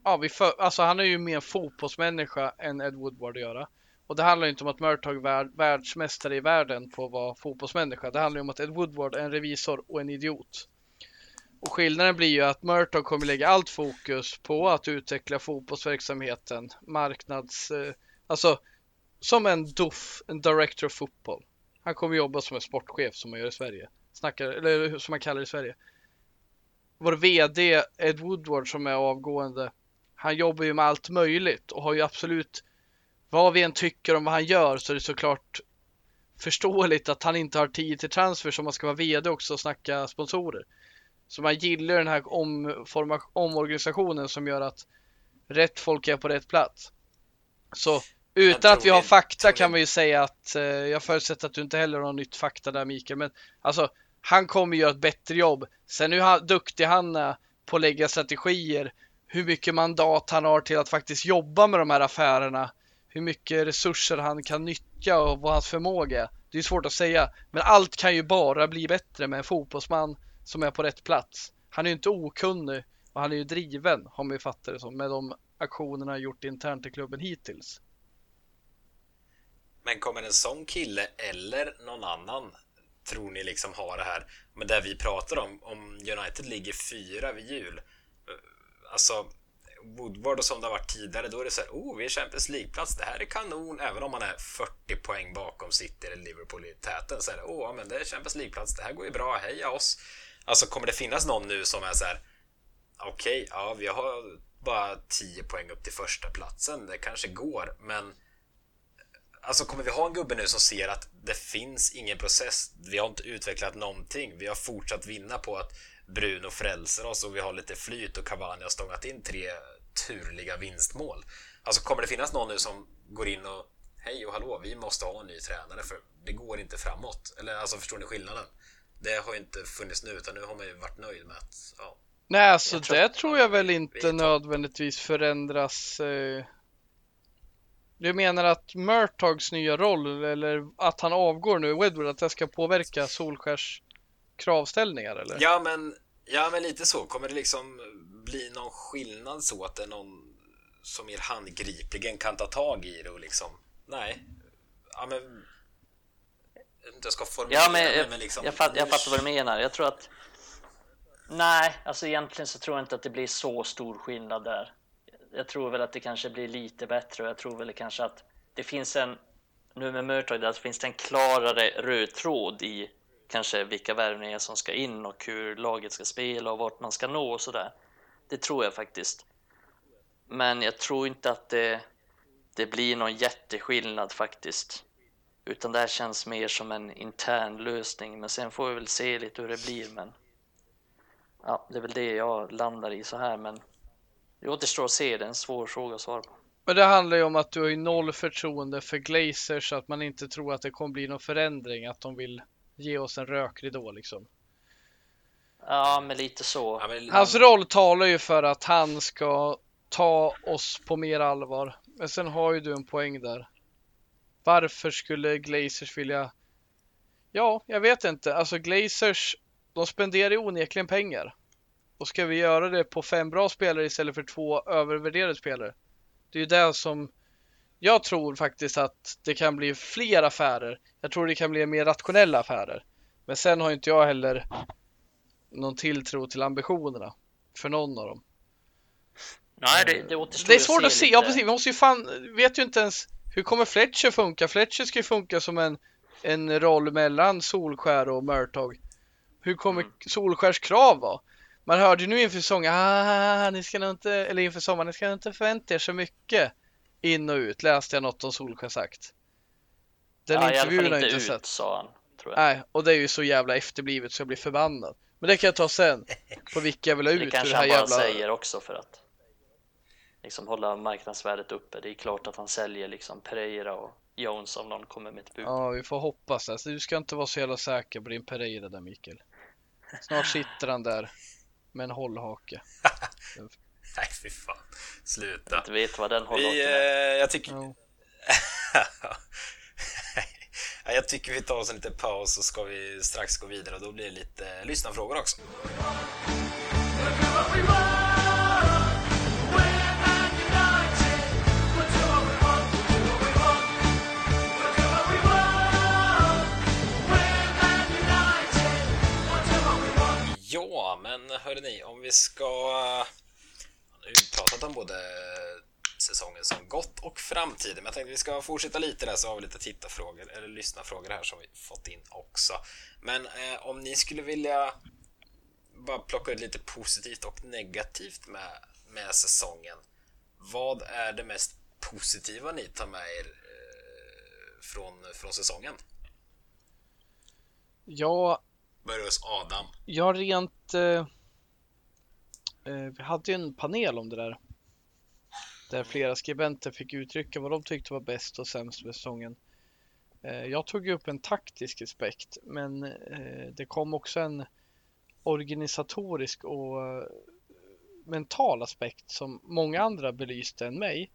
ja, vi för, alltså han är ju mer fotbollsmänniska än Ed Woodward att göra. Och det handlar ju inte om att Murtagh är världsmästare i världen på att vara fotbollsmänniska. Det handlar ju om att Ed Woodward är en revisor och en idiot. Och skillnaden blir ju att Murtagh kommer lägga allt fokus på att utveckla fotbollsverksamheten, marknads... Eh, alltså som en DOF, en Director of Football. Han kommer jobba som en sportchef som man gör i Sverige. Snackar, eller som man kallar det i Sverige. Vår VD Ed Woodward som är avgående. Han jobbar ju med allt möjligt och har ju absolut vad vi än tycker om vad han gör så är det såklart förståeligt att han inte har tid till transfer som man ska vara VD också och snacka sponsorer. Så man gillar den här omorganisationen som gör att rätt folk är på rätt plats. Så utan att vi har fakta kan man ju säga att eh, jag förutsätter att du inte heller har något nytt fakta där Mikael, men alltså han kommer göra ett bättre jobb. Sen hur duktig han är på att lägga strategier, hur mycket mandat han har till att faktiskt jobba med de här affärerna, hur mycket resurser han kan nyttja och vad hans förmåga är. Det är svårt att säga, men allt kan ju bara bli bättre med en fotbollsman som är på rätt plats. Han är ju inte okunnig och han är ju driven, om vi fattar det som, med de aktionerna han gjort internt i klubben hittills. Men kommer en sån kille eller någon annan tror ni liksom har det här, men där vi pratar om, om United ligger fyra vid jul. Eh, alltså, Woodward och som det har varit tidigare, då är det så här, oh, vi är Champions League-plats, det här är kanon, även om man är 40 poäng bakom City eller Liverpool i täten, så är det, oh, men det är Champions League-plats, det här går ju bra, heja oss. Alltså, kommer det finnas någon nu som är så här, okej, okay, ja, vi har bara 10 poäng upp till första platsen, det kanske går, men Alltså kommer vi ha en gubbe nu som ser att det finns ingen process, vi har inte utvecklat någonting, vi har fortsatt vinna på att Bruno frälser oss och vi har lite flyt och Cavani har stångat in tre turliga vinstmål. Alltså kommer det finnas någon nu som går in och Hej och hallå, vi måste ha en ny tränare för det går inte framåt. Eller alltså förstår ni skillnaden? Det har ju inte funnits nu utan nu har man ju varit nöjd med att ja. Nej, alltså tror det tror jag väl inte nödvändigtvis förändras eh du menar att Murtags nya roll eller att han avgår nu i Wedwood, att det ska påverka Solskärs kravställningar eller? Ja men, ja men lite så. Kommer det liksom bli någon skillnad så att det är någon som mer handgripligen kan ta tag i det och liksom, nej. Ja men, jag ska formulera ja, men, jag, men liksom, jag, fatt, jag fattar vad du menar. Jag tror att Nej, alltså egentligen så tror jag inte att det blir så stor skillnad där jag tror väl att det kanske blir lite bättre och jag tror väl kanske att det finns en, nu med Murtag där, så finns det en klarare röd tråd i kanske vilka värvningar som ska in och hur laget ska spela och vart man ska nå och sådär. Det tror jag faktiskt. Men jag tror inte att det, det blir någon jätteskillnad faktiskt. Utan det här känns mer som en intern lösning. Men sen får vi väl se lite hur det blir. Men ja, det är väl det jag landar i så här. Men det återstår att se, det är en svår fråga att svara på. Men det handlar ju om att du har ju noll förtroende för Glazers, att man inte tror att det kommer bli någon förändring, att de vill ge oss en rökridå liksom. Ja, men lite så. Hans roll talar ju för att han ska ta oss på mer allvar. Men sen har ju du en poäng där. Varför skulle Glazers vilja? Ja, jag vet inte. Alltså Glazers, de spenderar ju onekligen pengar. Och ska vi göra det på fem bra spelare istället för två övervärderade spelare? Det är ju det som jag tror faktiskt att det kan bli fler affärer. Jag tror det kan bli mer rationella affärer. Men sen har inte jag heller någon tilltro till ambitionerna för någon av dem. Nej, det, det återstår Det är svårt att se. Ja, precis. Vi måste ju fan, vet ju inte ens hur kommer Fletcher funka? Fletcher ska ju funka som en, en roll mellan Solskär och Murtog. Hur kommer mm. Solskärs krav vara? Man hörde ju nu inför säsongen, ah, ni ska nog inte, eller inför sommaren, ni ska inte förvänta er så mycket in och ut, läste jag något om Solskjaer sagt. Den ja, intervjun har jag inte ut, sett. sa han. Tror jag. Nej, och det är ju så jävla efterblivet så jag blir förbannad. Men det kan jag ta sen, på vilka jag vill ha ut. Det kanske han bara jävla... säger också för att liksom hålla marknadsvärdet uppe. Det är klart att han säljer liksom Pereira och Jones om någon kommer med ett bud. Ja, vi får hoppas det. Du ska inte vara så jävla säker på din Pereira där, Mikael. Snart sitter han där med en hållhake. [laughs] Nej, fy fan. Sluta. Du vet vad den hållhaken är. Eh, jag tycker... [laughs] Ja, jag tycker vi tar oss en liten paus så ska vi strax gå vidare och då blir det lite lyssnarfrågor också. Ja, men hörni, om vi ska... Nu har vi pratat om både säsongen som gått och framtiden. Men jag tänkte vi ska fortsätta lite där så har vi lite tittarfrågor eller lyssnarfrågor här som vi fått in också. Men eh, om ni skulle vilja bara plocka ut lite positivt och negativt med, med säsongen. Vad är det mest positiva ni tar med er eh, från, från säsongen? Ja, Börjar hos Adam. ja rent... Eh, eh, vi hade ju en panel om det där. Där flera skribenter fick uttrycka vad de tyckte var bäst och sämst med säsongen. Eh, jag tog upp en taktisk aspekt, men eh, det kom också en organisatorisk och eh, mental aspekt som många andra belyste än mig.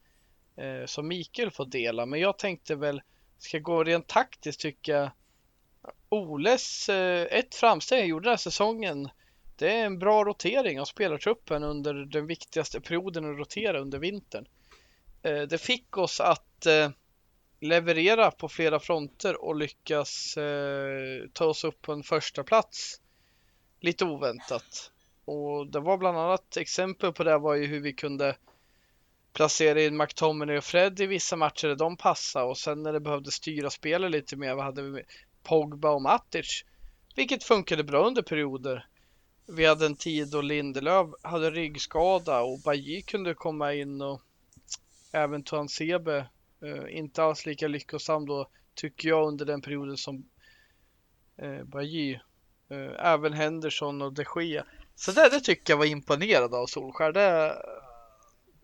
Som Mikael får dela, men jag tänkte väl, ska jag gå rent taktiskt tycka Oles, ett framsteg han gjorde den här säsongen. Det är en bra rotering av spelartruppen under den viktigaste perioden att rotera under vintern. Eh, Det fick oss att eh, leverera på flera fronter och lyckas eh, ta oss upp på en första plats lite oväntat. Och det var bland annat exempel på det var ju hur vi kunde placera in McTominay och Fred i vissa matcher där de passade och sen när det behövde styra spelet lite mer, vad hade vi? Pogba och Matic, vilket funkade bra under perioder. Vi hade en tid då Lindelöf hade ryggskada och Bajy kunde komma in och även Tuan Sebe eh, inte alls lika lyckosam då tycker jag under den perioden som eh, Bajy. Eh, även Henderson och de Gea. Så det, det tycker jag var imponerad av Solskär. Det,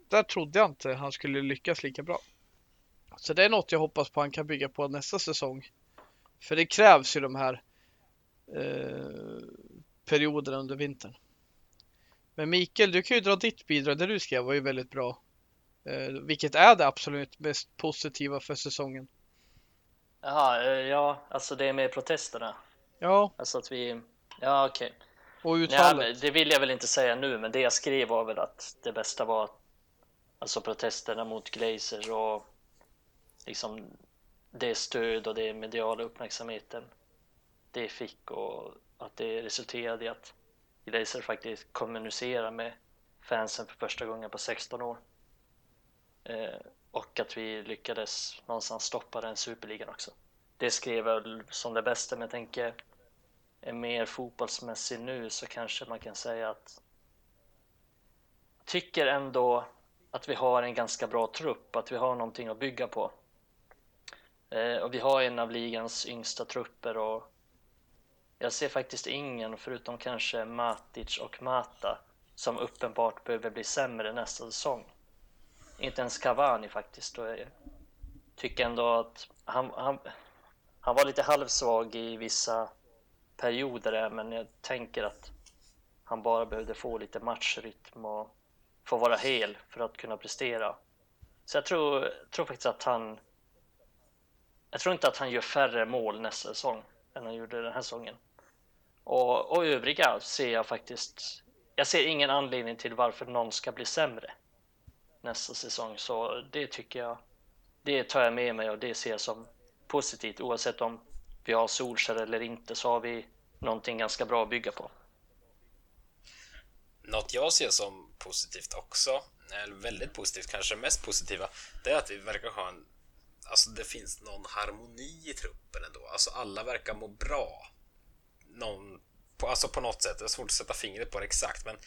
där trodde jag inte han skulle lyckas lika bra. Så det är något jag hoppas på han kan bygga på nästa säsong. För det krävs ju de här eh, perioderna under vintern. Men Mikael, du kan ju dra ditt bidrag. Det du skrev var ju väldigt bra. Eh, vilket är det absolut mest positiva för säsongen? Jaha, eh, ja, alltså det med protesterna. Ja, Alltså att vi... Ja, okej. och Nej, utfallet. men det vill jag väl inte säga nu, men det jag skrev var väl att det bästa var alltså protesterna mot Glazer och liksom det stöd och det mediala uppmärksamheten det fick och att det resulterade i att Glazer faktiskt kommunicerar med fansen för första gången på 16 år. Eh, och att vi lyckades någonstans stoppa den superligan också. Det skrev jag som det bästa, men jag tänker är mer fotbollsmässig nu så kanske man kan säga att jag tycker ändå att vi har en ganska bra trupp, att vi har någonting att bygga på. Eh, och vi har en av ligans yngsta trupper och jag ser faktiskt ingen, förutom kanske Matic och Mata, som uppenbart behöver bli sämre nästa säsong. Inte ens Cavani faktiskt. Och jag tycker ändå att han, han, han var lite halvsvag i vissa perioder där, men jag tänker att han bara behövde få lite matchrytm och få vara hel för att kunna prestera. Så jag tror, tror faktiskt att han... Jag tror inte att han gör färre mål nästa säsong än han gjorde den här säsongen. Och, och övriga ser jag faktiskt... Jag ser ingen anledning till varför någon ska bli sämre nästa säsong, så det tycker jag... Det tar jag med mig och det ser jag som positivt oavsett om vi har Solskär eller inte så har vi någonting ganska bra att bygga på. Något jag ser som positivt också, eller väldigt positivt, kanske mest positiva, det är att vi verkar ha en... Alltså det finns någon harmoni i truppen ändå. Alltså alla verkar må bra. Någon, på, alltså på något sätt. Det är svårt att sätta fingret på det exakt, men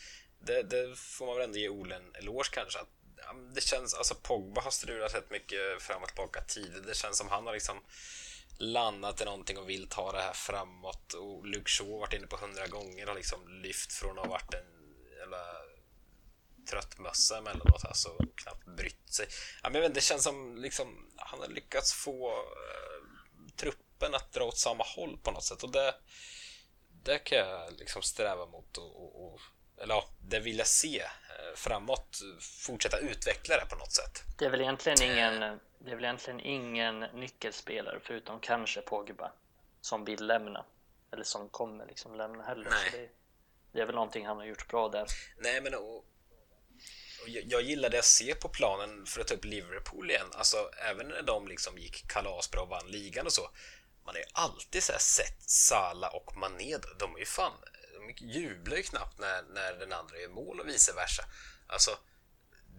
det, det får man väl ändå ge Ole en eloge kanske. Att, ja, det känns, alltså Pogba har strulat rätt mycket fram och tillbaka tid. Det känns som han har liksom landat i någonting och vill ta det här framåt. Och Luke Shaw har varit inne på hundra gånger och liksom lyft från att ha varit en jävla tröttmössa emellanåt alltså och knappt brytt sig. Ja, men jag vet, det känns som liksom han har lyckats få eh, truppen att dra åt samma håll på något sätt och det, det kan jag liksom sträva mot och, och, och eller ja, det vill jag se eh, framåt. Fortsätta utveckla det på något sätt. Det är väl egentligen ingen, det är väl egentligen ingen nyckelspelare förutom kanske Pogba som vill lämna eller som kommer liksom lämna heller. Det, det är väl någonting han har gjort bra där. Nej, men och, och jag, jag gillar det jag ser på planen för att ta upp Liverpool igen. Alltså, även när de liksom gick kalasbra och vann ligan och så. Man har ju alltid så här sett Sala och Mané. De är ju fan de jublar ju knappt när, när den andra gör mål och vice versa. Alltså,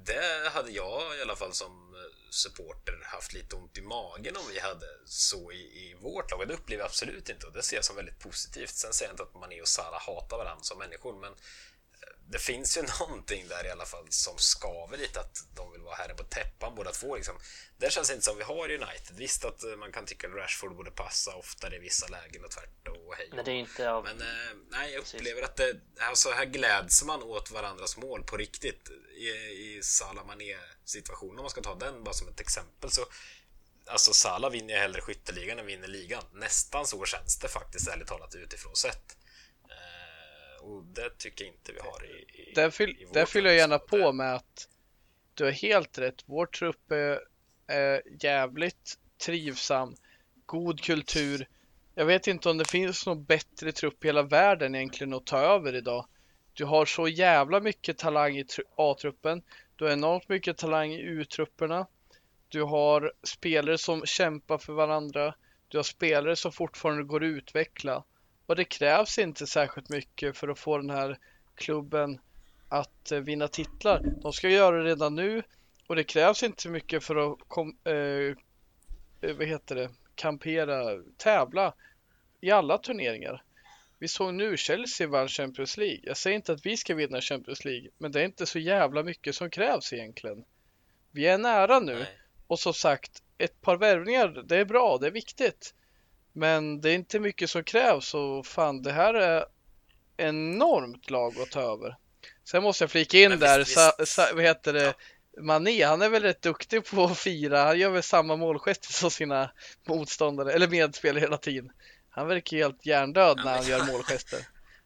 det hade jag i alla fall som eh, supporter haft lite ont i magen om vi hade så i, i vårt lag. Det upplever jag absolut inte och det ser jag som väldigt positivt. Sen säger jag inte att Mané och Salah hatar varandra som människor, men det finns ju [laughs] någonting där i alla fall som skaver lite att de vill vara herre på täppan båda två liksom. Det känns inte som vi har United. Visst att eh, man kan tycka att Rashford borde passa oftare i vissa lägen och tvärt och hej. Men det är inte av... Men eh, nej, jag upplever att det, alltså här gläds man åt varandras mål på riktigt. I, i Salah Mané situationen om man ska ta den bara som ett exempel så Alltså Salah vinner ju hellre skytteligan än vinner ligan. Nästan så känns det faktiskt ärligt talat utifrån sett. Och det tycker jag inte vi har i, i Där, fyll, där fyller jag gärna på med att du har helt rätt. Vår trupp är, är jävligt trivsam, god kultur. Jag vet inte om det finns någon bättre trupp i hela världen egentligen att ta över idag. Du har så jävla mycket talang i A-truppen. Du har enormt mycket talang i U-trupperna. Du har spelare som kämpar för varandra. Du har spelare som fortfarande går att utveckla. Och det krävs inte särskilt mycket för att få den här klubben att eh, vinna titlar. De ska göra det redan nu och det krävs inte mycket för att kom, eh, eh, vad heter det, kampera, tävla i alla turneringar. Vi såg nu Chelsea vann Champions League. Jag säger inte att vi ska vinna Champions League, men det är inte så jävla mycket som krävs egentligen. Vi är nära nu Nej. och som sagt, ett par värvningar, det är bra, det är viktigt. Men det är inte mycket som krävs och fan det här är enormt lag att ta över. Sen måste jag flika in där, visst, sa, sa, vad heter det, ja. Mané, han är väl rätt duktig på att fira. Han gör väl samma målgester [laughs] som sina motståndare, eller medspelare hela tiden. Han verkar helt hjärndöd när han gör [laughs] målgester.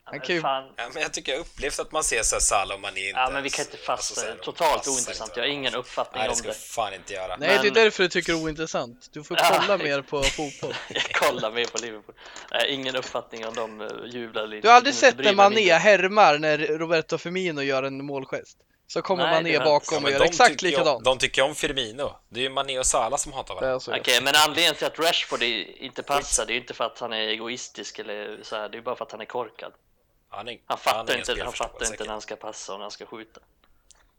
Han kan ju... Ja, men jag tycker jag upplevt att man ser så här Salah och Mané inte Ja, men vi kan inte fasta alltså, Totalt ointressant. Jag har ingen uppfattning Nej, om det. Nej, det ska fan inte göra. Nej, men... det är därför du tycker det är ointressant. Du får kolla mer på fotboll. [laughs] jag kollar mer på Liverpool. Nej, ingen uppfattning om de eh, jublar lite. Du har aldrig sett när Mané härmar när Roberto Firmino gör en målgest? Så kommer Nej, Mané bakom ja, och gör exakt likadant. De tycker om Firmino. Det är ju Mané och Salah som hatar varandra. Okej, okay, men anledningen till att Rashford inte passar, det är ju inte för att han är egoistisk eller så här. Det är bara för att han är korkad. Han, är, han fattar han inte, han fattar inte när han ska passa och när han ska skjuta.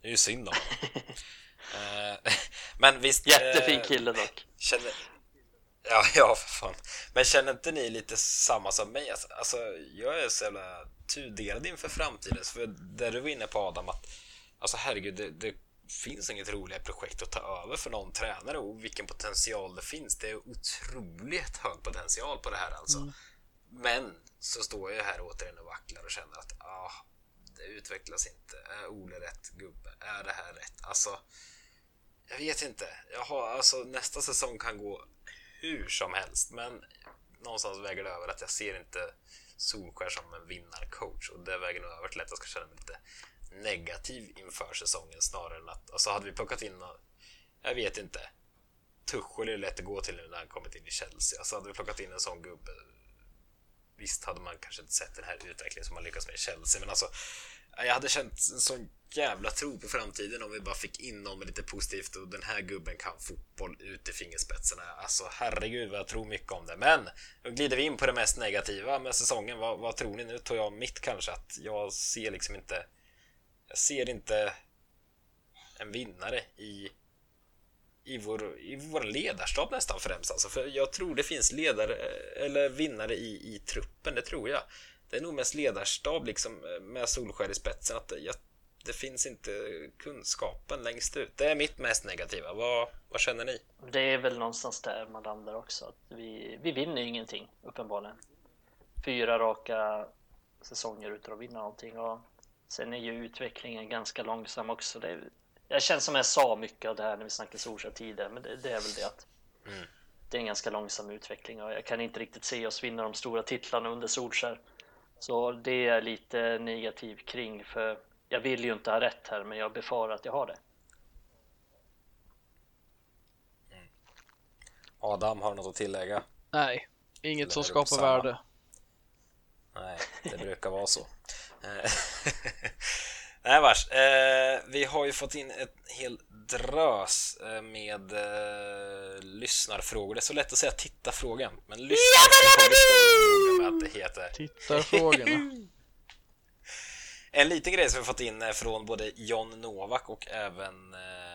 Det är ju synd om uh, [laughs] [laughs] Men visst... Jättefin eh, kille dock. Känner, ja, [laughs] ja, för fan. Men känner inte ni lite samma som mig? Alltså, alltså jag är så jävla tudelad inför framtiden. För där du var inne på Adam, att alltså herregud, det, det finns inget roligare projekt att ta över för någon tränare och vilken potential det finns. Det är otroligt hög potential på det här alltså. Mm. Men så står jag här återigen och vacklar och känner att ah, det utvecklas inte. Är Ole rätt gubbe? Är det här rätt? Alltså, jag vet inte. Jag har, alltså, nästa säsong kan gå hur som helst, men någonstans väger det över att jag ser inte Solskär som en vinnarcoach och det väger nog över till att jag ska känna mig lite negativ inför säsongen snarare än att, alltså hade vi plockat in jag vet inte, Tuchel är lätt att gå till nu när han kommit in i Chelsea, alltså hade vi plockat in en sån gubbe Visst hade man kanske inte sett den här utvecklingen som man lyckats med i Chelsea, men alltså jag hade känt en sån jävla tro på framtiden om vi bara fick in någon med lite positivt och den här gubben kan fotboll ut i fingerspetsarna. Alltså herregud vad jag tror mycket om det. Men då glider vi in på det mest negativa med säsongen. Vad, vad tror ni? Nu tar jag mitt kanske att jag ser liksom inte jag ser inte en vinnare i i vår, i vår ledarstab nästan främst alltså. För jag tror det finns ledare eller vinnare i, i truppen, det tror jag. Det är nog mest ledarstab liksom med Solskär i spetsen. Att jag, det finns inte kunskapen längst ut. Det är mitt mest negativa. Vad, vad känner ni? Det är väl någonstans där man landar också. Att vi, vi vinner ju ingenting uppenbarligen. Fyra raka säsonger utan att vinna någonting. Och sen är ju utvecklingen ganska långsam också. Det jag känner som jag sa mycket av det här när vi snackade Solskjaer tidigare, men det, det, är väl det att mm. det är en ganska långsam utveckling och jag kan inte riktigt se oss vinna de stora titlarna under Solskjaer. Så det är lite negativ kring, för jag vill ju inte ha rätt här, men jag befarar att jag har det. Mm. Adam, har du något att tillägga? Nej, inget som skapar värde. Nej, det brukar vara så. [laughs] [laughs] Nej vars. Eh, vi har ju fått in ett hel drös eh, med eh, lyssnarfrågor. Det är så lätt att säga titta-frågan, men lyssnarfrågor ska med att det heter. Tittarfrågorna. [laughs] En liten grej som vi fått in från både John Novak och även eh,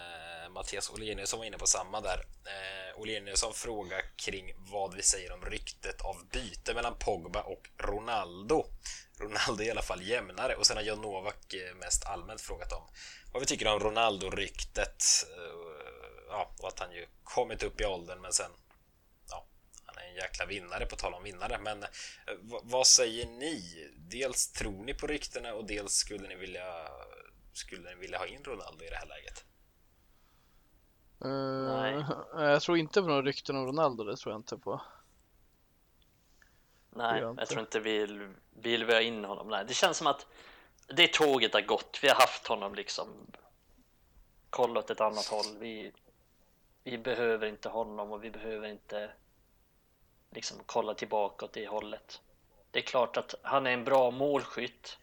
Mattias Olenius var inne på samma där. Eh, Oleniusson frågar kring vad vi säger om ryktet av byte mellan Pogba och Ronaldo. Ronaldo är i alla fall jämnare och sen har Jan Novak eh, mest allmänt frågat om vad vi tycker om Ronaldo-ryktet. Eh, ja, och att han ju kommit upp i åldern men sen en jäkla vinnare på tal om vinnare. Men eh, vad säger ni? Dels tror ni på ryktena och dels skulle ni vilja skulle ni vilja ha in Ronaldo i det här läget? Uh, Nej. Jag tror inte på några rykten om Ronaldo, det tror jag inte på. Nej, jag, jag, tror inte vi vill vi ha in honom. Nej, det känns som att det tåget har gått. Vi har haft honom liksom kollat ett annat håll. Vi, vi behöver inte honom och vi behöver inte liksom kolla tillbaka åt det hållet. Det är klart att han är en bra målskytt.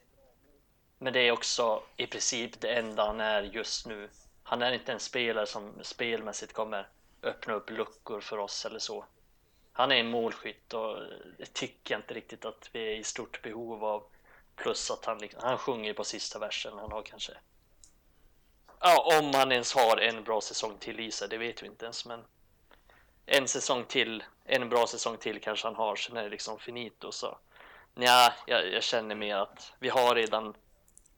Men det är också i princip det enda han är just nu. Han är inte en spelare som spelmässigt kommer öppna upp luckor för oss eller så. Han är en målskytt och det tycker jag inte riktigt att vi är i stort behov av. Plus att han, liksom, han sjunger på sista versen. Han har kanske... Ja, om han ens har en bra säsong till i sig, det vet vi inte ens. Men en säsong till, en bra säsong till kanske han har, sen är det liksom finito. Så Nja, jag, jag känner mer att vi har redan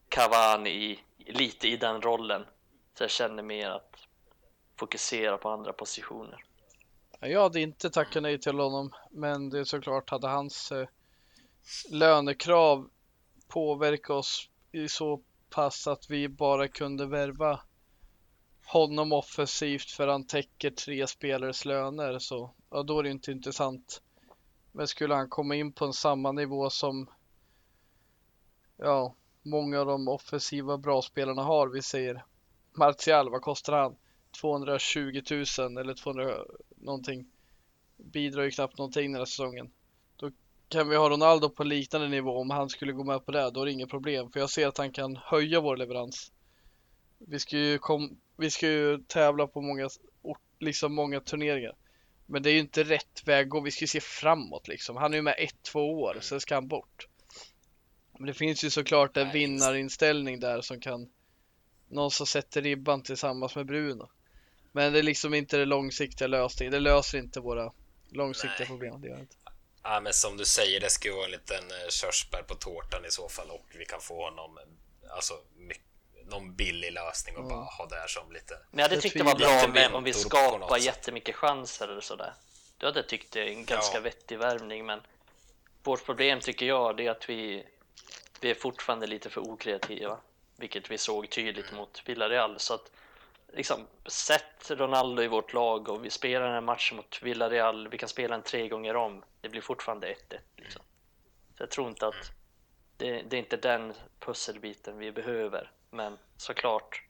Cavani i, lite i den rollen. Så jag känner mer att fokusera på andra positioner. Jag hade inte tackat nej till honom, men det är såklart hade hans eh, lönekrav påverkat oss i så pass att vi bara kunde värva honom offensivt för han täcker tre spelares löner så ja, då är det inte intressant. Men skulle han komma in på en samma nivå som ja, många av de offensiva bra spelarna har, vi säger Martial, vad kostar han? 220 000 eller 200 någonting. Bidrar ju knappt någonting den här säsongen. Då kan vi ha Ronaldo på liknande nivå om han skulle gå med på det. Då är det inget problem för jag ser att han kan höja vår leverans. Vi ska ju kom, vi ska ju tävla på många, liksom många turneringar. Men det är ju inte rätt väg att gå. Vi ska ju se framåt liksom. Han är ju med ett, två år, sen ska han bort. Men det finns ju såklart en vinnarinställning där som kan någon som sätter ribban tillsammans med Bruno. Men det är liksom inte det långsiktiga lösningen. Det löser inte våra långsiktiga Nej. problem. Det gör inte. Ja, men som du säger, det ska ju vara en liten eh, körsbär på tårtan i så fall och vi kan få honom alltså mycket någon billig lösning och mm. bara ha det här som lite... Men jag hade tyckt det var bra med, om vi skapar jättemycket chanser eller sådär. Du hade tyckt det är en ganska ja. vettig värvning, men vårt problem tycker jag det är att vi, vi är fortfarande lite för okreativa, vilket vi såg tydligt mm. mot Villarreal. Så att liksom, sätt Ronaldo i vårt lag och vi spelar den här matchen mot Villarreal. Vi kan spela den tre gånger om. Det blir fortfarande 1-1. Liksom. Så jag tror inte att det, det är inte den pusselbiten vi behöver. Men såklart,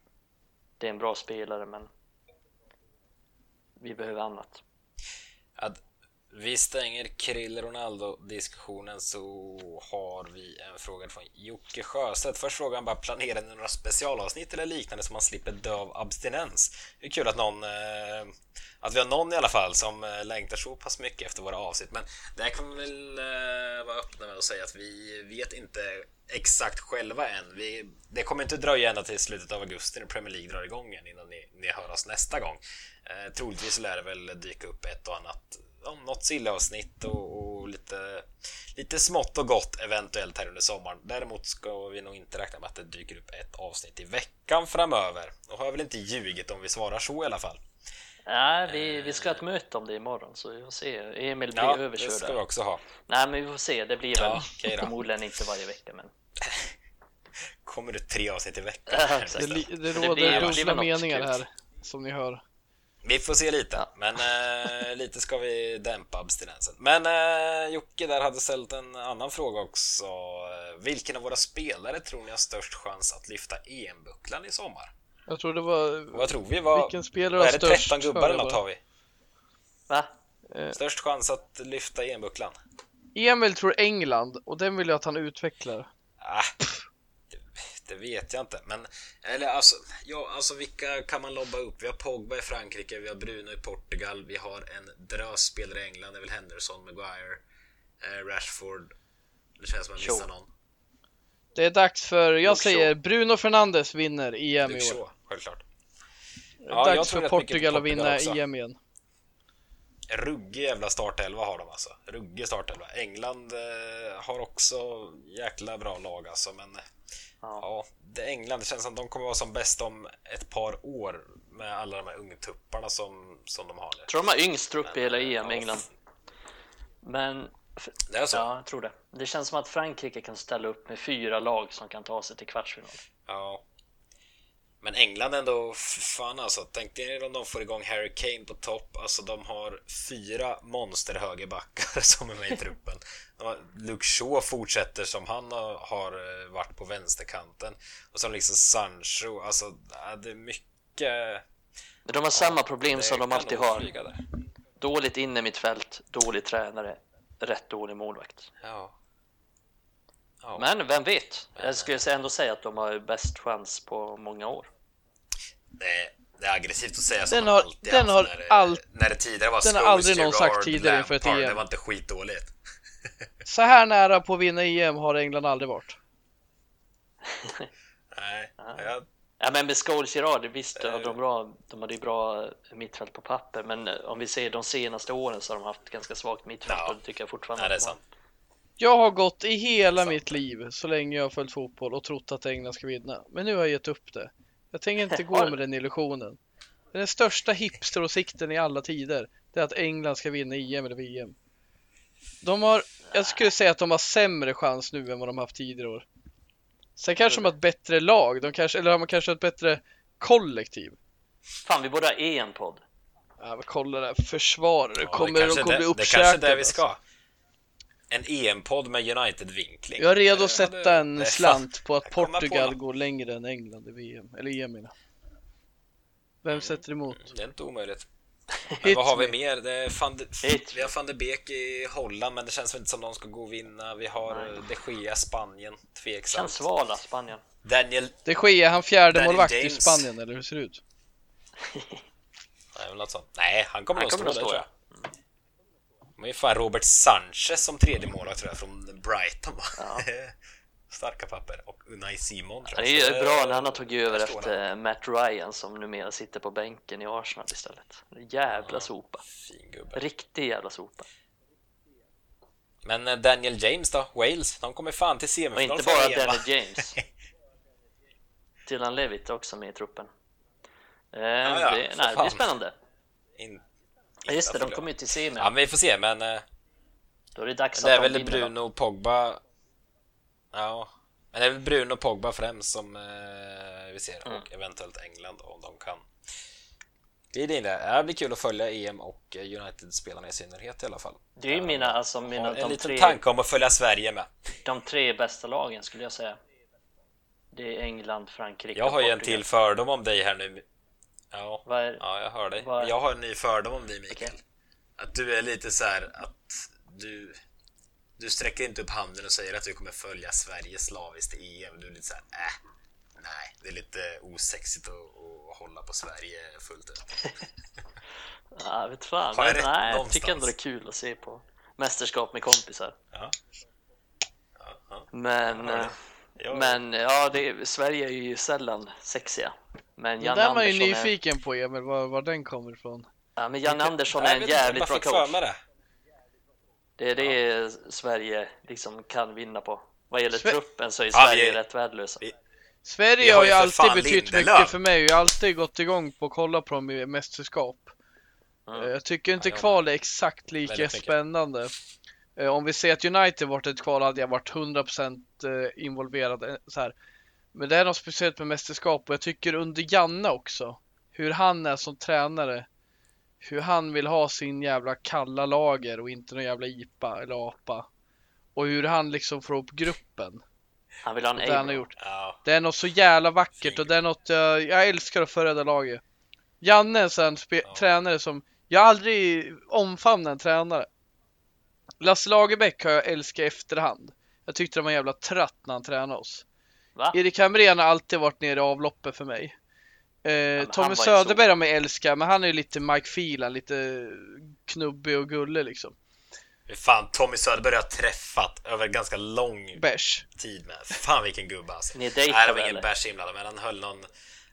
det är en bra spelare, men vi behöver annat. Att vi stänger Krill Ronaldo-diskussionen så har vi en fråga från Jocke Sjöstedt. Först frågan han bara, planerar ni några specialavsnitt eller liknande så man slipper dö av abstinens? Det är kul att någon eh, att vi har någon i alla fall som eh, längtar så pass mycket efter våra avsnitt. Men där kan vi väl eh, vara öppna med att säga att vi vet inte exakt själva än. Vi, det kommer inte dröja ända till slutet av augusti när Premier League drar igång igen innan ni, ni hör oss nästa gång. Eh, troligtvis lär det väl dyka upp ett och annat om något sillavsnitt och, och lite, lite smått och gott eventuellt här under sommaren. Däremot ska vi nog inte räkna med att det dyker upp ett avsnitt i veckan framöver. Då har jag väl inte ljugit om vi svarar så i alla fall. Nej, vi, vi ska ha ett möte om det imorgon så vi får se. Emil blir ja, överkörd. det ska vi också ha. Nej, men vi får se. Det blir ja, väl förmodligen inte varje vecka, men... [laughs] Kommer det tre avsnitt i veckan? det, det råder dubbla meningar här, som ni hör. Vi får se lite, ja. men eh, lite ska vi dämpa abstinensen. Men eh, Jocke där hade ställt en annan fråga också. Vilken av våra spelare tror ni har störst chans att lyfta EM-bucklan i sommar? Jag tror det var... Vad tror vi? Vad, vilken spelare vad är det? 13 gubbar eller något har vi? Va? Eh. Störst chans att lyfta EM-bucklan? Emil tror England och den vill jag att han utvecklar. Ah, det, vet jag inte, men eller alltså, ja, alltså vilka kan man lobba upp? Vi har Pogba i Frankrike, vi har Bruno i Portugal, vi har en drös spelare i England, det är väl Henderson, Maguire, eh, Rashford. Det känns som att jag missar någon. Det är dags för, jag Luke säger Bruno Fernandes vinner EM i år. Shaw, självklart. Det är Ja, dags för Portugal att vinna också. EM igen. Ruggig jävla startelva har de alltså. Ruggig startelva. England eh, har också jäkla bra lag alltså, men Ja. det är England. Det känns som att de kommer vara som bäst om ett par år med alla de här ungtupparna som, som de har nu. Jag tror de har yngst trupp i hela EM, Ja, England. Men Det är så? ja, jag tror det. Det känns som att Frankrike kan ställa upp med fyra lag som kan ta sig till kvartsfinal. Ja. Men England ändå, fan alltså. Tänk er om de får igång Harry Kane på topp. Alltså de har fyra monsterhögerbackar [laughs] som är med i truppen. Luke Shaw fortsätter som han har, eh, varit på vänsterkanten. Och de liksom Sancho. Alltså ja, det är mycket... Men de har samma problem det som de alltid har. Dåligt inne mitt fält, dålig tränare, rätt dålig målvakt. Ja. Ja. Men vem vet? Jag skulle ändå säga att de har bäst chans på många år. Det, är, det är aggressivt att säga som Den har- den har när, när det tidigare var den har aldrig någon sagt tidigare inför ett. EM. Det var inte skitdåligt. [laughs] Så här nära på att vinna EM har England aldrig varit. [laughs] Nej, jag, Ja men med Scholes Gerard, visst Eh. hade de, bra, de hade ju bra mittfält på papper men eh, om vi ser de senaste åren så har de haft ganska svagt mittfält Ja. och det tycker jag fortfarande nej, det är sant. Jag har gått i hela Sant. mitt liv, så länge jag har följt fotboll och trott att England ska vinna. Men nu har jag gett upp det. Jag tänker inte [laughs] gå med den illusionen. Den största hipsteråsikten i alla tider, det är att England ska vinna EM eller VM. De har, jag skulle säga att de har sämre chans nu än vad de haft tidigare år. Sen kanske de har ett bättre lag, de kanske, eller de kanske har ett bättre kollektiv. Fan vi borde ha en podd. Ja, men kolla där, försvarare Ja, kommer, det de kommer bli det, det kanske är uppkäkade. där vi ska. En EM-podd med United-vinkling. Jag är redo att sätta det- en slant på att på Portugal något. går längre än England i VM, eller EM jag. Vem sätter emot? Det är inte omöjligt. [laughs] Men vad har vi me. mer? Det är van de, vi har van de Beek i Holland, men det känns väl inte som de ska gå och vinna. Vi har Nej. eh, de Gea, Spanien. Känns Tveksamt. svala Spanien. Daniel... Det sker han fjärde målvakt i. Spanien, eller hur ser det ut? [laughs] Nej, något sånt. Nej, han kommer nog stå där tror jag. Men det är fan Robert Sanchez som tredje målvakt tror jag, från Brighton va? Ja. [laughs] Starka papper. Och Unai Simon tror Ja, jag. Det är ju bra när han har tagit över efter Matt Ryan som numera sitter på bänken i Arsenal istället. Jävla sopa. Fin gubbe. Riktig jävla sopa. Men eh, Daniel James då? Wales? De kommer fan till Och semifinal inte för bara va? Danny James. [laughs] Dylan Levitt också med i truppen. Eh, ja, det, för nej, det blir spännande. In, Ja, Just det, de kommer ju till semi. Ja, men vi får se, men eh, Då är det dags det är att de väl vinner. Bruno och Pogba. Ja, men det är väl Bruno och Pogba främst som eh, vi ser Mm. och eventuellt England om de kan glida in där. Det blir kul att följa EM och eh, United-spelarna i synnerhet i alla fall. Det är ju mina, alltså Har mina, en de, liten tre, tanke om att följa Sverige med. de tre bästa lagen skulle jag säga. Det är England, Frankrike Jag har ju en till fördom om dig här nu. Ja, är, ja jag hör dig. Vad- Jag har en ny fördom om dig Mikael. Okej. Att du är lite så här att du du sträcker inte upp handen och säger att du kommer följa Sverige slaviskt i EM. Du är lite så här, äh, nej, det är lite osexigt att, att hålla på Sverige fullt ut. [laughs] Ja, vet fan. Har jag Men, rätt nej, jag tycker ändå det är kul att se på mästerskap med kompisar. Ja. Ja, ja. Men, Ja, eh, men ja, det, Sverige är ju sällan sexiga. Men Jan där är man ju Andersson, är, nyfiken på Emil, var, var den kommer ifrån. ja, men Jan Andersson är en jävligt bra coach. det. Det är det Sverige liksom kan vinna på. Vad gäller Sve- truppen så är Ja, Sverige vi- rätt värdelösa. vi- Sverige Vi har har ju alltid betytt Lindelöf. mycket för mig jag har alltid gått igång på att kolla på dem i mästerskap. Mm. Eh, Jag tycker inte Ja, kval är exakt lika Väldigt mycket. spännande. Eh, Om vi säger att United varit ett kval hade jag varit 100% eh, involverad. Så här. Men det är något speciellt med mästerskap och jag tycker under Janne också. Hur han är som tränare. Hur han vill ha sin jävla kalla lager och inte någon jävla IPA eller APA. Och hur han liksom får upp gruppen. Han vill ha en Det han har gjort. Ja, Det är något så jävla vackert och det är något jag, jag älskar att förräda laget. Janne är en Ja. tränare som, jag har aldrig omfamnat en tränare. Lasse Lagerbäck har jag älskat i efterhand. Jag tyckte det var en jävla tratt när han tränade oss. Va? Erik Hamrén har alltid varit nere i avloppet för mig. Eh, Tommy Söderberg har man älskat, men han är ju lite Mike Phelan, lite knubbig och gullig liksom. Fan, Tommy Söderberg har jag träffat över ganska lång Bärs. tid med. Fan vilken gubbe alltså. Ni är Nej, det dejtade var ingen bärs inblandad, men han höll någon...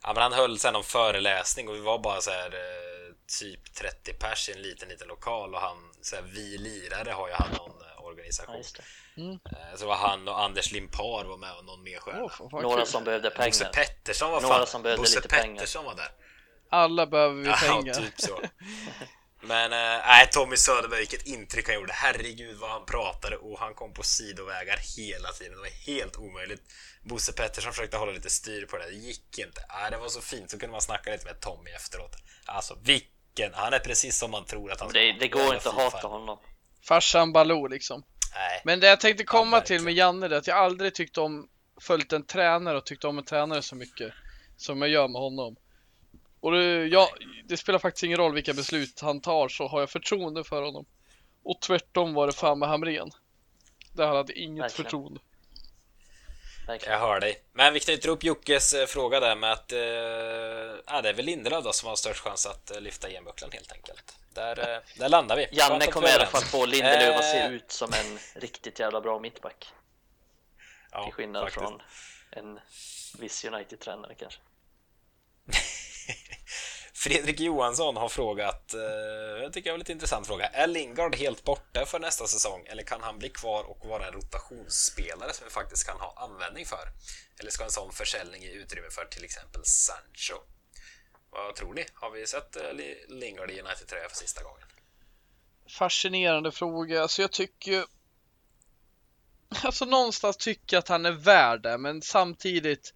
Ja, men han höll sen någon föreläsning och vi var bara så här eh, typ 30 pers i en liten, liten lokal och han, så här, vi lirare har ju han någon Ja, organisation. just det. Eh, Så var han och Anders Limpar var med och någon mer stjärna. Vad Några som behövde Bosse pengar. Pettersson var Några fan som behövde Bosse lite pengar. Pettersson var där. Alla behöver vi Ja, pengar. typ så. [laughs] Men nej, Tommy Söderberg, vilket intryck han gjorde. Herregud vad han pratade och han kom på sidovägar hela tiden. Det var helt omöjligt. Bosse Pettersson försökte hålla lite styr på det. Det gick inte. Nej, det var så fint. Så kunde man snacka lite med Tommy efteråt. Alltså vilken... Han är precis som man tror att han ska Det, det går inte att hata honom. Farsan Baloo liksom. Nej. Men det jag tänkte komma till med. Janne, är att jag aldrig tyckt om följt en tränare och tyckt om en tränare så mycket som jag gör med honom. Och det, jag, det spelar faktiskt ingen roll vilka beslut han tar så har jag förtroende för honom. Och tvärtom var det fan med Hamrén. Där han hade inget Verkligen. förtroende. Jag hör dig. Men vi knyter upp Jockes eh, fråga där med att... Eh, det är väl Lindelöf då som har störst chans att eh, lyfta EM-bucklan helt enkelt. Där, eh, där landar vi. Janne kommer i alla fall få Lindelöf att se ut som en riktigt jävla bra mittback. ja, Till skillnad faktiskt. från en viss United-tränare kanske. [laughs] Fredrik Johansson har frågat, eh, jag tycker det var en lite intressant fråga. Är Lingard helt borta för nästa säsong eller kan han bli kvar och vara en rotationsspelare som vi faktiskt kan ha användning för? Eller ska en sån försäljning ge utrymme för till exempel Sancho? Vad tror ni? Har vi sett eh, Lingard i United-tröja för sista gången? Fascinerande fråga. Alltså jag tycker ju... [laughs] Alltså någonstans tycker jag att han är värd det, men samtidigt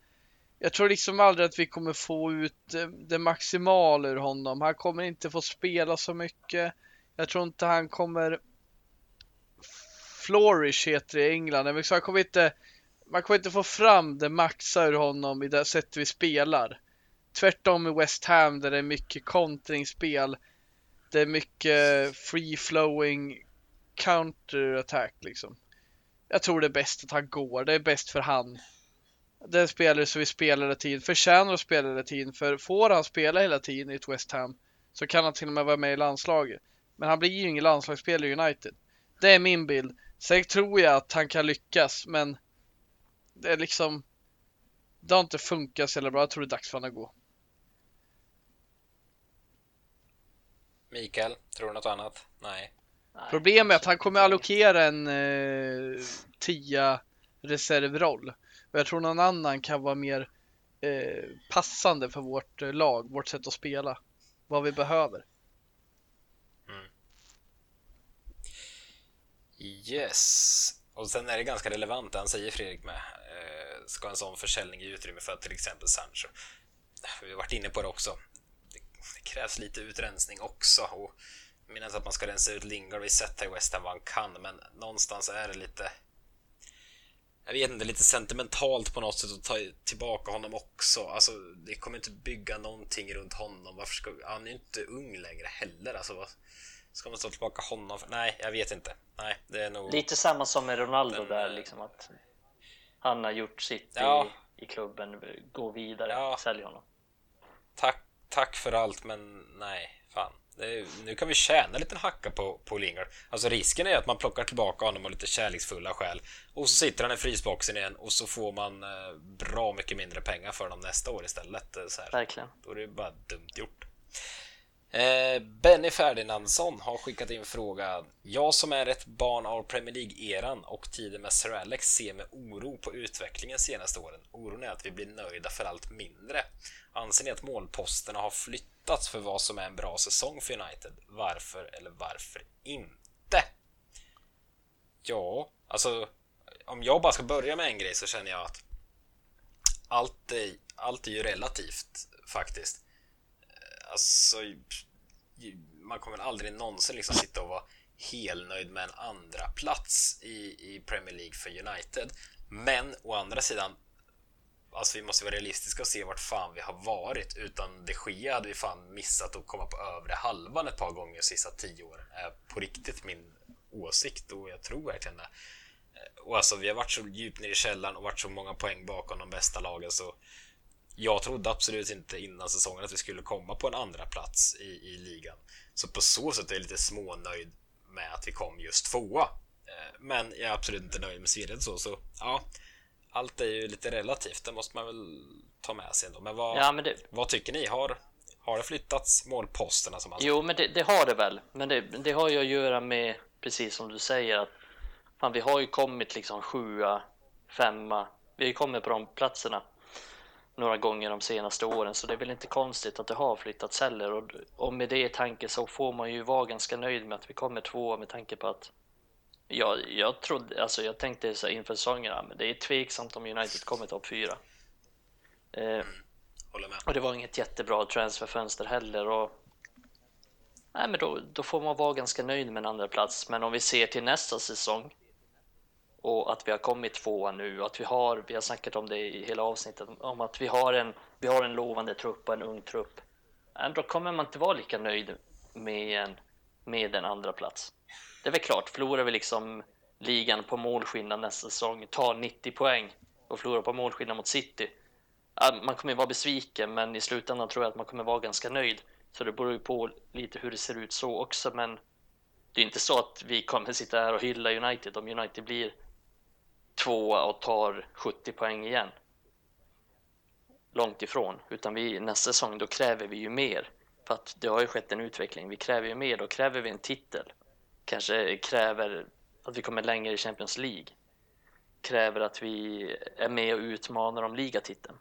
jag tror liksom aldrig att vi kommer få ut eh, det maximala ur honom. Han kommer inte få spela så mycket. Jag tror inte han kommer flourish heter det i England. Men han kommer inte, man kommer inte få fram det maxa ur honom i det sätt vi spelar. Tvärtom i West Ham där det är mycket kontringsspel. Det är mycket free flowing counter attack liksom. Jag tror det är bäst att han går. Det är bäst för han. Den spelare som vi spelar hela tiden förtjänar att spela hela tiden. För får han spela hela tiden i ett West Ham så kan han till och med vara med i landslaget. Men han blir ju ingen landslagsspelare i United. Det är min bild. Sen tror jag att han kan lyckas men det är liksom det har inte funkat så jävla bra. Jag tror det är dags för honom att gå. Mikael, tror du något annat? Nej. Nej, Problemet är att han kommer allokera en eh, tia reservroll. Och jag tror någon annan kan vara mer eh, passande för vårt eh, lag, vårt sätt att spela. Vad vi behöver. Mm. Yes. Och sen är det ganska relevant det han säger Fredrik med. Eh, ska en sån försäljning ge utrymme för till exempel Sancho? Vi har varit inne på det också. Det, det krävs lite utrensning också. Och jag menar inte att man ska rensa ut Lingard. Vi har sett här i West Ham vad han kan, men någonstans är det lite... Jag vet inte, lite sentimentalt på något sätt att ta tillbaka honom också. Alltså, det kommer inte bygga någonting runt honom. Varför ska... Han är ju inte ung längre heller. Alltså, vad... Ska man stå tillbaka honom? För... Nej, jag vet inte. Nej, det är nog... Lite samma som med Ronaldo Den, där liksom att han har gjort sitt Ja. i, i klubben, gå vidare, Ja. sälj honom. Tack, tack för allt, men nej, fan. Är, nu kan vi tjäna en liten hacka på, på Lingard. Alltså risken är att man plockar tillbaka honom av lite kärleksfulla skäl. Och så sitter han i frysboxen igen och så får man eh, bra mycket mindre pengar för honom nästa år istället. eh, Så här. Verkligen. Då är det bara dumt gjort. Eh, Benny Ferdinandsson har skickat in frågan. Jag som är ett barn av Premier League-eran och tiden med Sir Alex ser med oro på utvecklingen senaste åren. Oron är att vi blir nöjda för allt mindre. Anser ni att målposterna har flyttats för vad som är en bra säsong för United? Varför eller varför inte? Ja, alltså om jag bara ska börja med en grej så känner jag att allt är, allt är ju relativt faktiskt. Alltså, man kommer aldrig någonsin liksom sitta och vara helnöjd med en andra plats i, i Premier League för United. Men å andra sidan, alltså vi måste vara realistiska och se vart fan vi har varit. Utan de Gea hade vi fan missat att komma på övre halvan ett par gånger de sista tio åren. Är på riktigt min åsikt och jag tror verkligen det. Och alltså vi har varit så djupt ner i källaren och varit så många poäng bakom de bästa lagen så jag trodde absolut inte innan säsongen att vi skulle komma på en andra plats i, i ligan. Så på så sätt är jag lite smånöjd med att vi kom just tvåa. Eh, men jag är absolut inte nöjd med Sverige så, så ja. Allt är ju lite relativt, det måste man väl ta med sig ändå. Men vad, Ja, men det, vad tycker ni? Har, har det flyttats målposterna som man Jo, men det, det har det väl. Men det, det har ju att göra med, precis som du säger, att fan, vi har ju kommit liksom sjua, femma. Vi har ju kommit på de platserna några gånger de senaste åren, så det är väl inte konstigt att det har flyttats heller. Och, och med det i tanke så får man ju vara ganska nöjd med att vi kommer tvåa med tanke på att jag, jag trodde, alltså jag tänkte så här inför säsongen, men det är tveksamt om United kommer topp fyra. Eh, och det var inget jättebra transferfönster heller. Och... Nej, men då, då får man vara ganska nöjd med en andra plats. Men om vi ser till nästa säsong och att vi har kommit tvåa nu, att vi har, vi har snackat om det i hela avsnittet, om att vi har en, vi har en lovande trupp och en ung trupp. Nej, Då kommer man inte vara lika nöjd med en, med en andra plats. Det är väl klart, förlorar vi liksom ligan på målskillnad nästa säsong, tar 90 poäng och förlorar på målskillnad mot City, man kommer vara besviken, men i slutändan tror jag att man kommer vara ganska nöjd. Så det beror ju på lite hur det ser ut så också, men det är inte så att vi kommer sitta här och hylla United om United blir tvåa och tar 70 poäng igen. Långt ifrån, utan vi nästa säsong då kräver vi ju mer. För att det har ju skett en utveckling. Vi kräver ju mer, då kräver vi en titel. Kanske kräver att vi kommer längre i Champions League. Kräver att vi är med och utmanar om ligatiteln.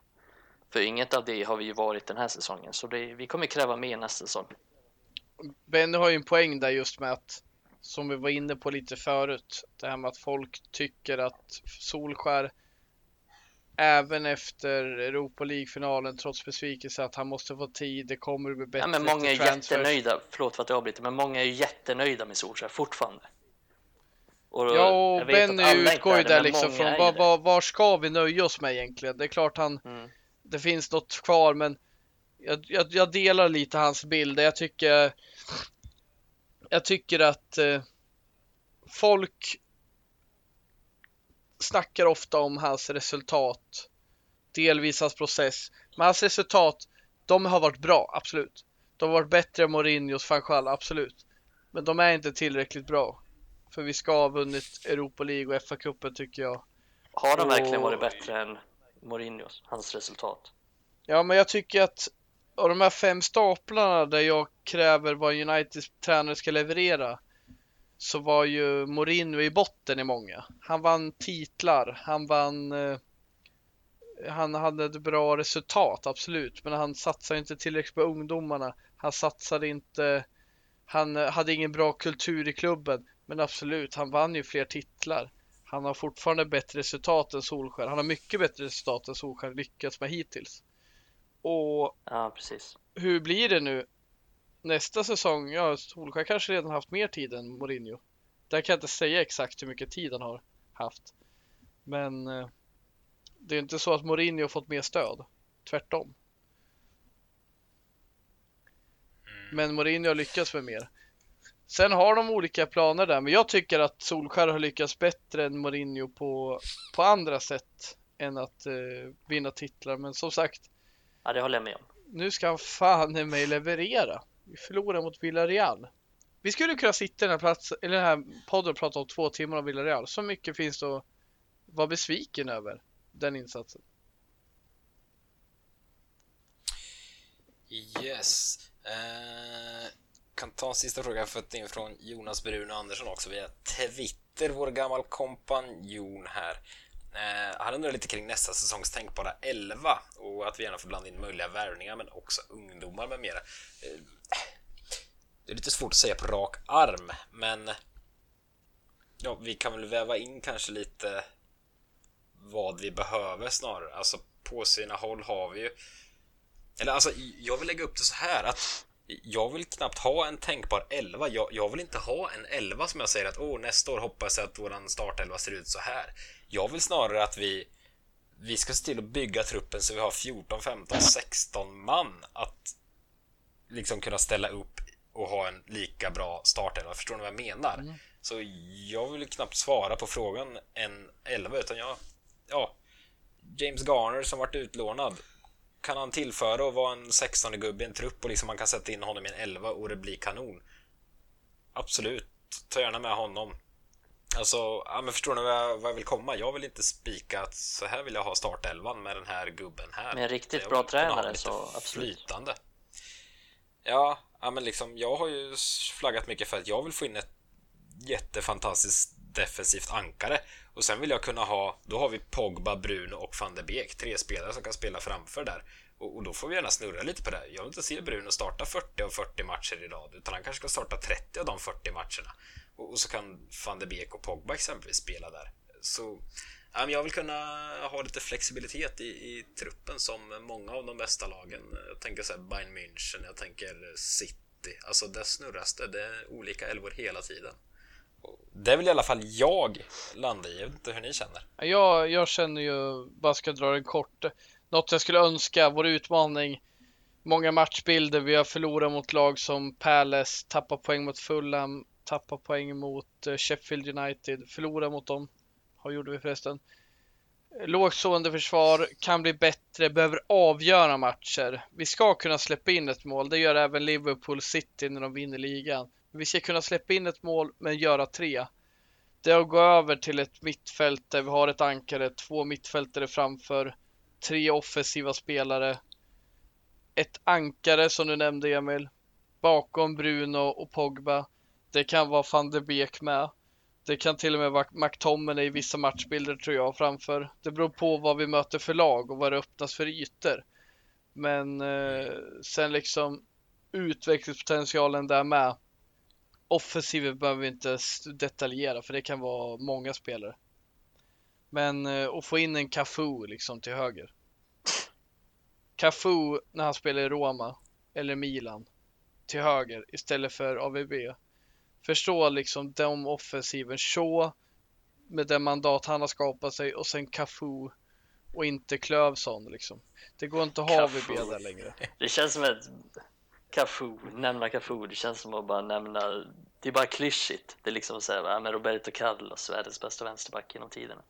För inget av det har vi ju varit den här säsongen, så det, vi kommer kräva mer nästa säsong. Benny har ju en poäng där just med att, som vi var inne på lite förut, det här med att folk tycker att Solskär även efter Europa League-finalen, trots besvikelse, att han måste få tid, det kommer att bli bättre Ja, men många är efter transfers. jättenöjda, förlåt för att jag avbryter, men många är ju jättenöjda med Solskjaer fortfarande. Och Ja, och Benny utgår ju där liksom från var, var, var ska vi nöja oss med egentligen? Det är klart han, Mm. det finns något kvar, men jag, jag, jag delar lite hans bild. Jag tycker, jag tycker att eh, folk snackar ofta om hans resultat, delvis hans process, men hans resultat, de har varit bra, absolut. De har varit bättre än Mourinhos Fanchal, absolut. Men de är inte tillräckligt bra. För vi ska ha vunnit Europa League och FA-cupen tycker jag. Har de verkligen varit bättre än Mourinhos, hans resultat? Ja, men jag tycker att av de här fem staplarna där jag kräver vad Uniteds tränare ska leverera så var ju Mourinho i botten i många. Han vann titlar, han vann eh, han hade ett bra resultat, absolut, men han satsade inte tillräckligt på ungdomarna. Han satsade inte, han eh, hade ingen bra kultur i klubben, men absolut, han vann ju fler titlar. Han har fortfarande bättre resultat än Solskär. Han har mycket bättre resultat än Solskär lyckats med hittills. Och Ja, precis. hur blir det nu nästa säsong? Ja, Solskjaer kanske redan haft mer tid än Mourinho. Där kan jag inte säga exakt hur mycket tid han har haft. Men eh, det är inte så att Mourinho fått mer stöd. Tvärtom. Men Mourinho har lyckats med mer. Sen har de olika planer där, men jag tycker att Solskjaer har lyckats bättre än Mourinho på, på andra sätt än att eh, vinna titlar. Men som sagt, Ja, det håller jag med om. nu ska han fan i mig leverera. Vi förlorar mot Villarreal. Vi skulle kunna sitta i den här, plats, eller den här podden och prata om två timmar om Villarreal. Så mycket finns det att vara besviken över den insatsen. Yes. Eh, kan ta en sista fråga jag fått in från Jonas Bruno Andersson också via Twitter, vår gammal kompanjon här. Eh, han undrar lite kring nästa säsongs tänkbara 11 och att vi gärna får blanda in möjliga värvningar men också ungdomar med mera. Eh, det är lite svårt att säga på rak arm, men ja, vi kan väl väva in kanske lite vad vi behöver snarare. Alltså på sina håll har vi ju eller alltså, jag vill lägga upp det så här att jag vill knappt ha en tänkbar 11. Jag, jag vill inte ha en 11 som jag säger att åh, nästa år hoppas jag att våran startelva ser ut så här. Jag vill snarare att vi vi ska se till att bygga truppen så vi har 14, 15, 16 man att liksom kunna ställa upp och ha en lika bra startelva. Förstår ni vad jag menar? Så jag vill knappt svara på frågan en 11 utan jag, ja, James Garner som varit utlånad kan han tillföra och vara en 16 gubbe i en trupp och liksom man kan sätta in honom i en 11 och det blir kanon? Absolut, ta gärna med honom. Alltså, ja, men förstår ni vad jag, vad jag vill komma? Jag vill inte spika att så här vill jag ha startelvan med den här gubben här. Med en riktigt bra tränare så absolut. Flytande. Ja, ja, men liksom jag har ju flaggat mycket för att jag vill få in ett jättefantastiskt defensivt ankare och sen vill jag kunna ha, då har vi Pogba, Bruno och van de Beek, tre spelare som kan spela framför där och, och då får vi gärna snurra lite på det. Jag vill inte se Bruno starta 40 av 40 matcher i rad utan han kanske ska starta 30 av de 40 matcherna och, så kan van de Beek och Pogba exempelvis spela där. Så jag vill kunna ha lite flexibilitet i, i truppen som många av de bästa lagen. Jag tänker så här Bayern München, jag tänker City. Alltså där snurras det. Det är olika elvor hela tiden. Det vill i alla fall jag landa i. Jag vet inte hur ni känner. Jag, jag känner ju, bara ska dra den kort, något jag skulle önska, vår utmaning, många matchbilder, vi har förlorat mot lag som Palace, tappat poäng mot Fulham, Tappar poäng mot eh, Sheffield United, förlorar mot dem, har gjorde vi förresten. Lågt stående försvar, kan bli bättre, behöver avgöra matcher. Vi ska kunna släppa in ett mål, det gör även Liverpool City när de vinner ligan. Vi ska kunna släppa in ett mål, men göra tre. Det är att gå över till ett mittfält där vi har ett ankare, två mittfältare framför, tre offensiva spelare. Ett ankare som du nämnde Emil, bakom Bruno och Pogba. Det kan vara van de Beek med. Det kan till och med vara McTominay i vissa matchbilder tror jag framför. Det beror på vad vi möter för lag och vad det öppnas för ytor. Men eh, sen liksom utvecklingspotentialen där med. Offensiven behöver vi inte detaljera för det kan vara många spelare. Men eh, att få in en Cafu liksom till höger. Cafu när han spelar i Roma eller Milan till höger istället för AVB. Förstå liksom de offensiven. Shaw med det mandat han har skapat sig och sen Cafu och inte Klövsson liksom. Det går inte att ha. AVB där längre. Det känns som ett Cafu, nämna Cafu, det känns som att bara nämna Det är bara klyschigt Det är liksom såhär, ja, men Roberto Carlos, världens bästa vänsterback genom tiderna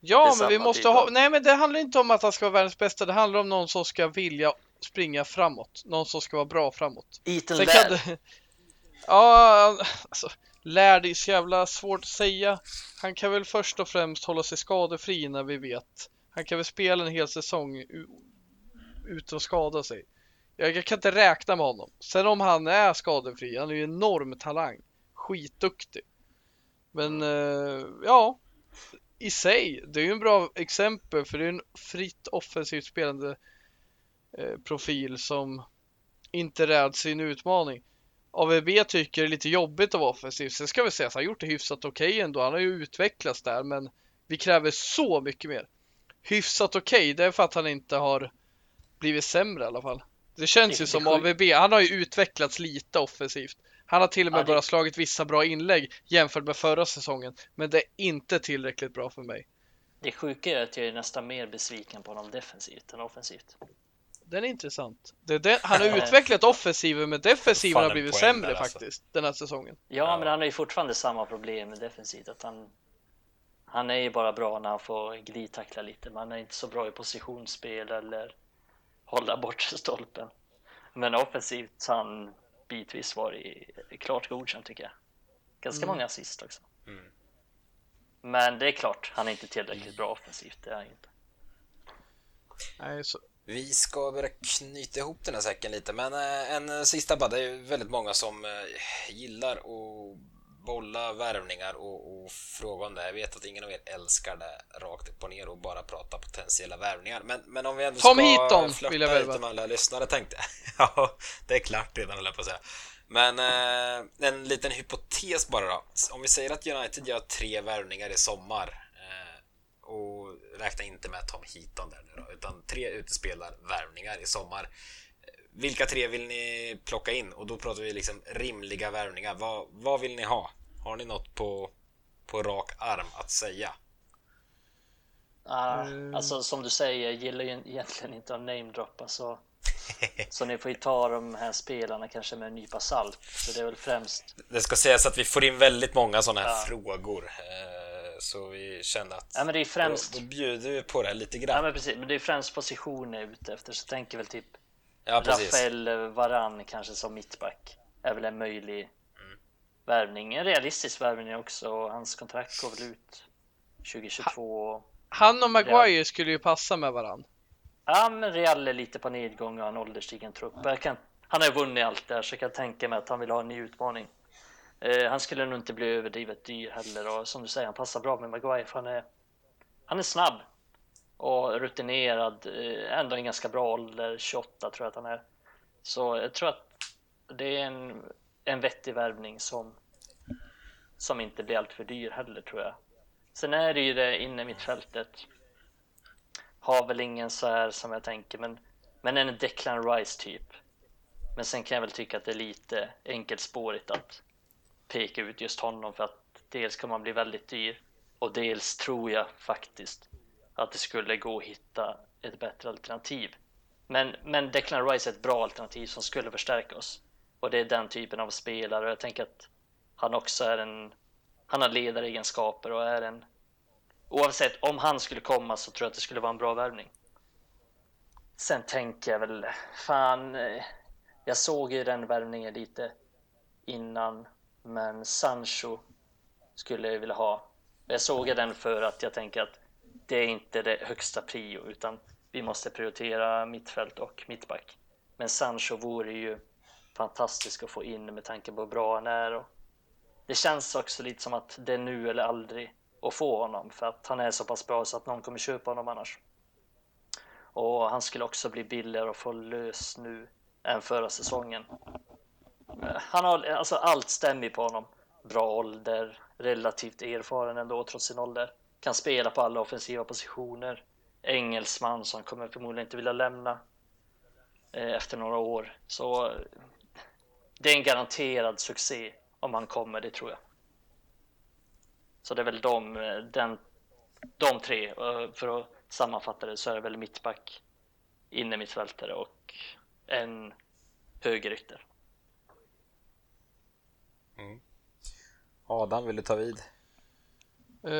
Ja, men vi måste typ ha, nej men det handlar inte om att han ska vara världens bästa, det handlar om någon som ska vilja springa framåt. Någon som ska vara bra framåt. Ladd, kan det... Ja, alltså, lär är så jävla svårt att säga. Han kan väl först och främst hålla sig skadefri när vi vet. Han kan väl spela en hel säsong utan att skada sig. Jag, jag kan inte räkna med honom. Sen om han är skadefri, han är ju enorm talang. Skitduktig. Men eh, ja, i sig, det är ju en bra exempel för det är en fritt offensivt spelande eh, profil som inte räds sin utmaning. AVB tycker det är lite jobbigt att vara offensiv. Sen ska vi säga att han har gjort det hyfsat okej ändå. Han har ju utvecklats där, men vi kräver så mycket mer. Hyfsat okej, det är för att han inte har blivit sämre i alla fall. Det känns Det- ju som AVB, han har ju utvecklats lite offensivt. Han har till och med Ja, det- bara slagit vissa bra inlägg jämfört med förra säsongen, men det är inte tillräckligt bra för mig. det sjuka är att jag är nästan mer besviken på honom defensivt än offensivt Den är intressant. Det är det, han har utvecklat offensiven, men defensiven har blivit sämre alltså. faktiskt den här säsongen. Ja, Ja. men han har ju fortfarande samma problem med defensivt att han Han är ju bara bra när han får glidtackla lite men han är inte så bra i positionsspel eller hålla bort [laughs] stolpen Men offensivt har han bitvis varit klart godkänd tycker jag Ganska Mm. många assist också Mm. Men det är klart, han är inte tillräckligt bra offensivt, det är han inte Nej, så, Vi ska börja knyta ihop den här säcken lite, men eh, en eh, sista bara. Det är väldigt många som eh, gillar att bolla värvningar och, och fråga om det. Jag vet att ingen av er älskar det rakt upp och ner och bara prata potentiella värvningar. Men, men om vi ändå Tom ska Heaton flörta vill jag lite med alla lyssnare tänkte jag. [laughs] ja, det är klart redan höll jag på att säga. Men eh, en liten hypotes bara då. Om vi säger att United gör tre värvningar i sommar eh, och räkna inte med Tom Heaton där nu då, utan tre utespelarvärvningar i sommar. Vilka tre vill ni plocka in? Och då pratar vi liksom rimliga värvningar. Vad, vad vill ni ha? Har ni något på, på rak arm att säga? Ah, Mm. Alltså som du säger, jag gillar ju egentligen inte att namedroppa så [laughs] Så ni får ju ta de här spelarna kanske med en nypa salt Så det är väl främst Det ska sägas att vi får in väldigt många sådana här Ja. frågor. Eh, så vi kände att Ja men det är främst då, då bjuder vi på det lite Ja grann. men precis, men det är främst positioner jag är ute efter så tänker väl typ Ja. Rafael Varan kanske som mittback är väl en möjlig värvning. En realistisk värvning också. Hans kontrakt går väl ut 2022. Han och Maguire skulle ju passa med varann. Ja, men Real är lite på nedgång och har en ålderstigen trupp. Jag kan, han har ju vunnit allt där så jag kan tänka mig att han vill ha en ny utmaning. Eh, han skulle nog inte bli överdrivet dyr heller och som du säger, han passar bra med Maguire för han är, han är snabb och rutinerad. Eh, ändå en ganska bra ålder, 28 tror jag att han är. Så jag tror att det är en, en vettig värvning som, som inte blir allt för dyr heller tror jag. Sen är det ju det inne mittfältet. Har väl ingen så här som jag tänker, men, men en Declan Rice typ. Men sen kan jag väl tycka att det är lite enkelspårigt att peka ut just honom för att dels kan man bli väldigt dyr och dels tror jag faktiskt att det skulle gå att hitta ett bättre alternativ. Men, men Declan Rice är ett bra alternativ som skulle förstärka oss och det är den typen av spelare och jag tänker att han också är en han har ledaregenskaper och är en oavsett om han skulle komma så tror jag att det skulle vara en bra värvning. Sen tänker jag väl fan. Eh, jag såg ju den värvningen lite innan, men Sancho skulle jag vilja ha. Jag såg den för att jag tänker att det är inte det högsta prio utan vi måste prioritera mittfält och mittback. Men Sancho vore ju fantastisk att få in med tanke på hur bra han är och det känns också lite som att det är nu eller aldrig att få honom för att han är så pass bra så att någon kommer köpa honom annars. Och han skulle också bli billigare att få lös nu än förra säsongen. Han har, alltså allt stämmer på honom. Bra ålder, relativt erfaren ändå trots sin ålder. Kan spela på alla offensiva positioner. Engelsman som kommer förmodligen inte vilja lämna eh, efter några år. Så det är en garanterad succé om han kommer, det tror jag. Så det är väl de, eh, den, de tre. För att sammanfatta det så är det väl mittback, innermittfältare och en högerytter. Adam, vill du ta vid? Eh,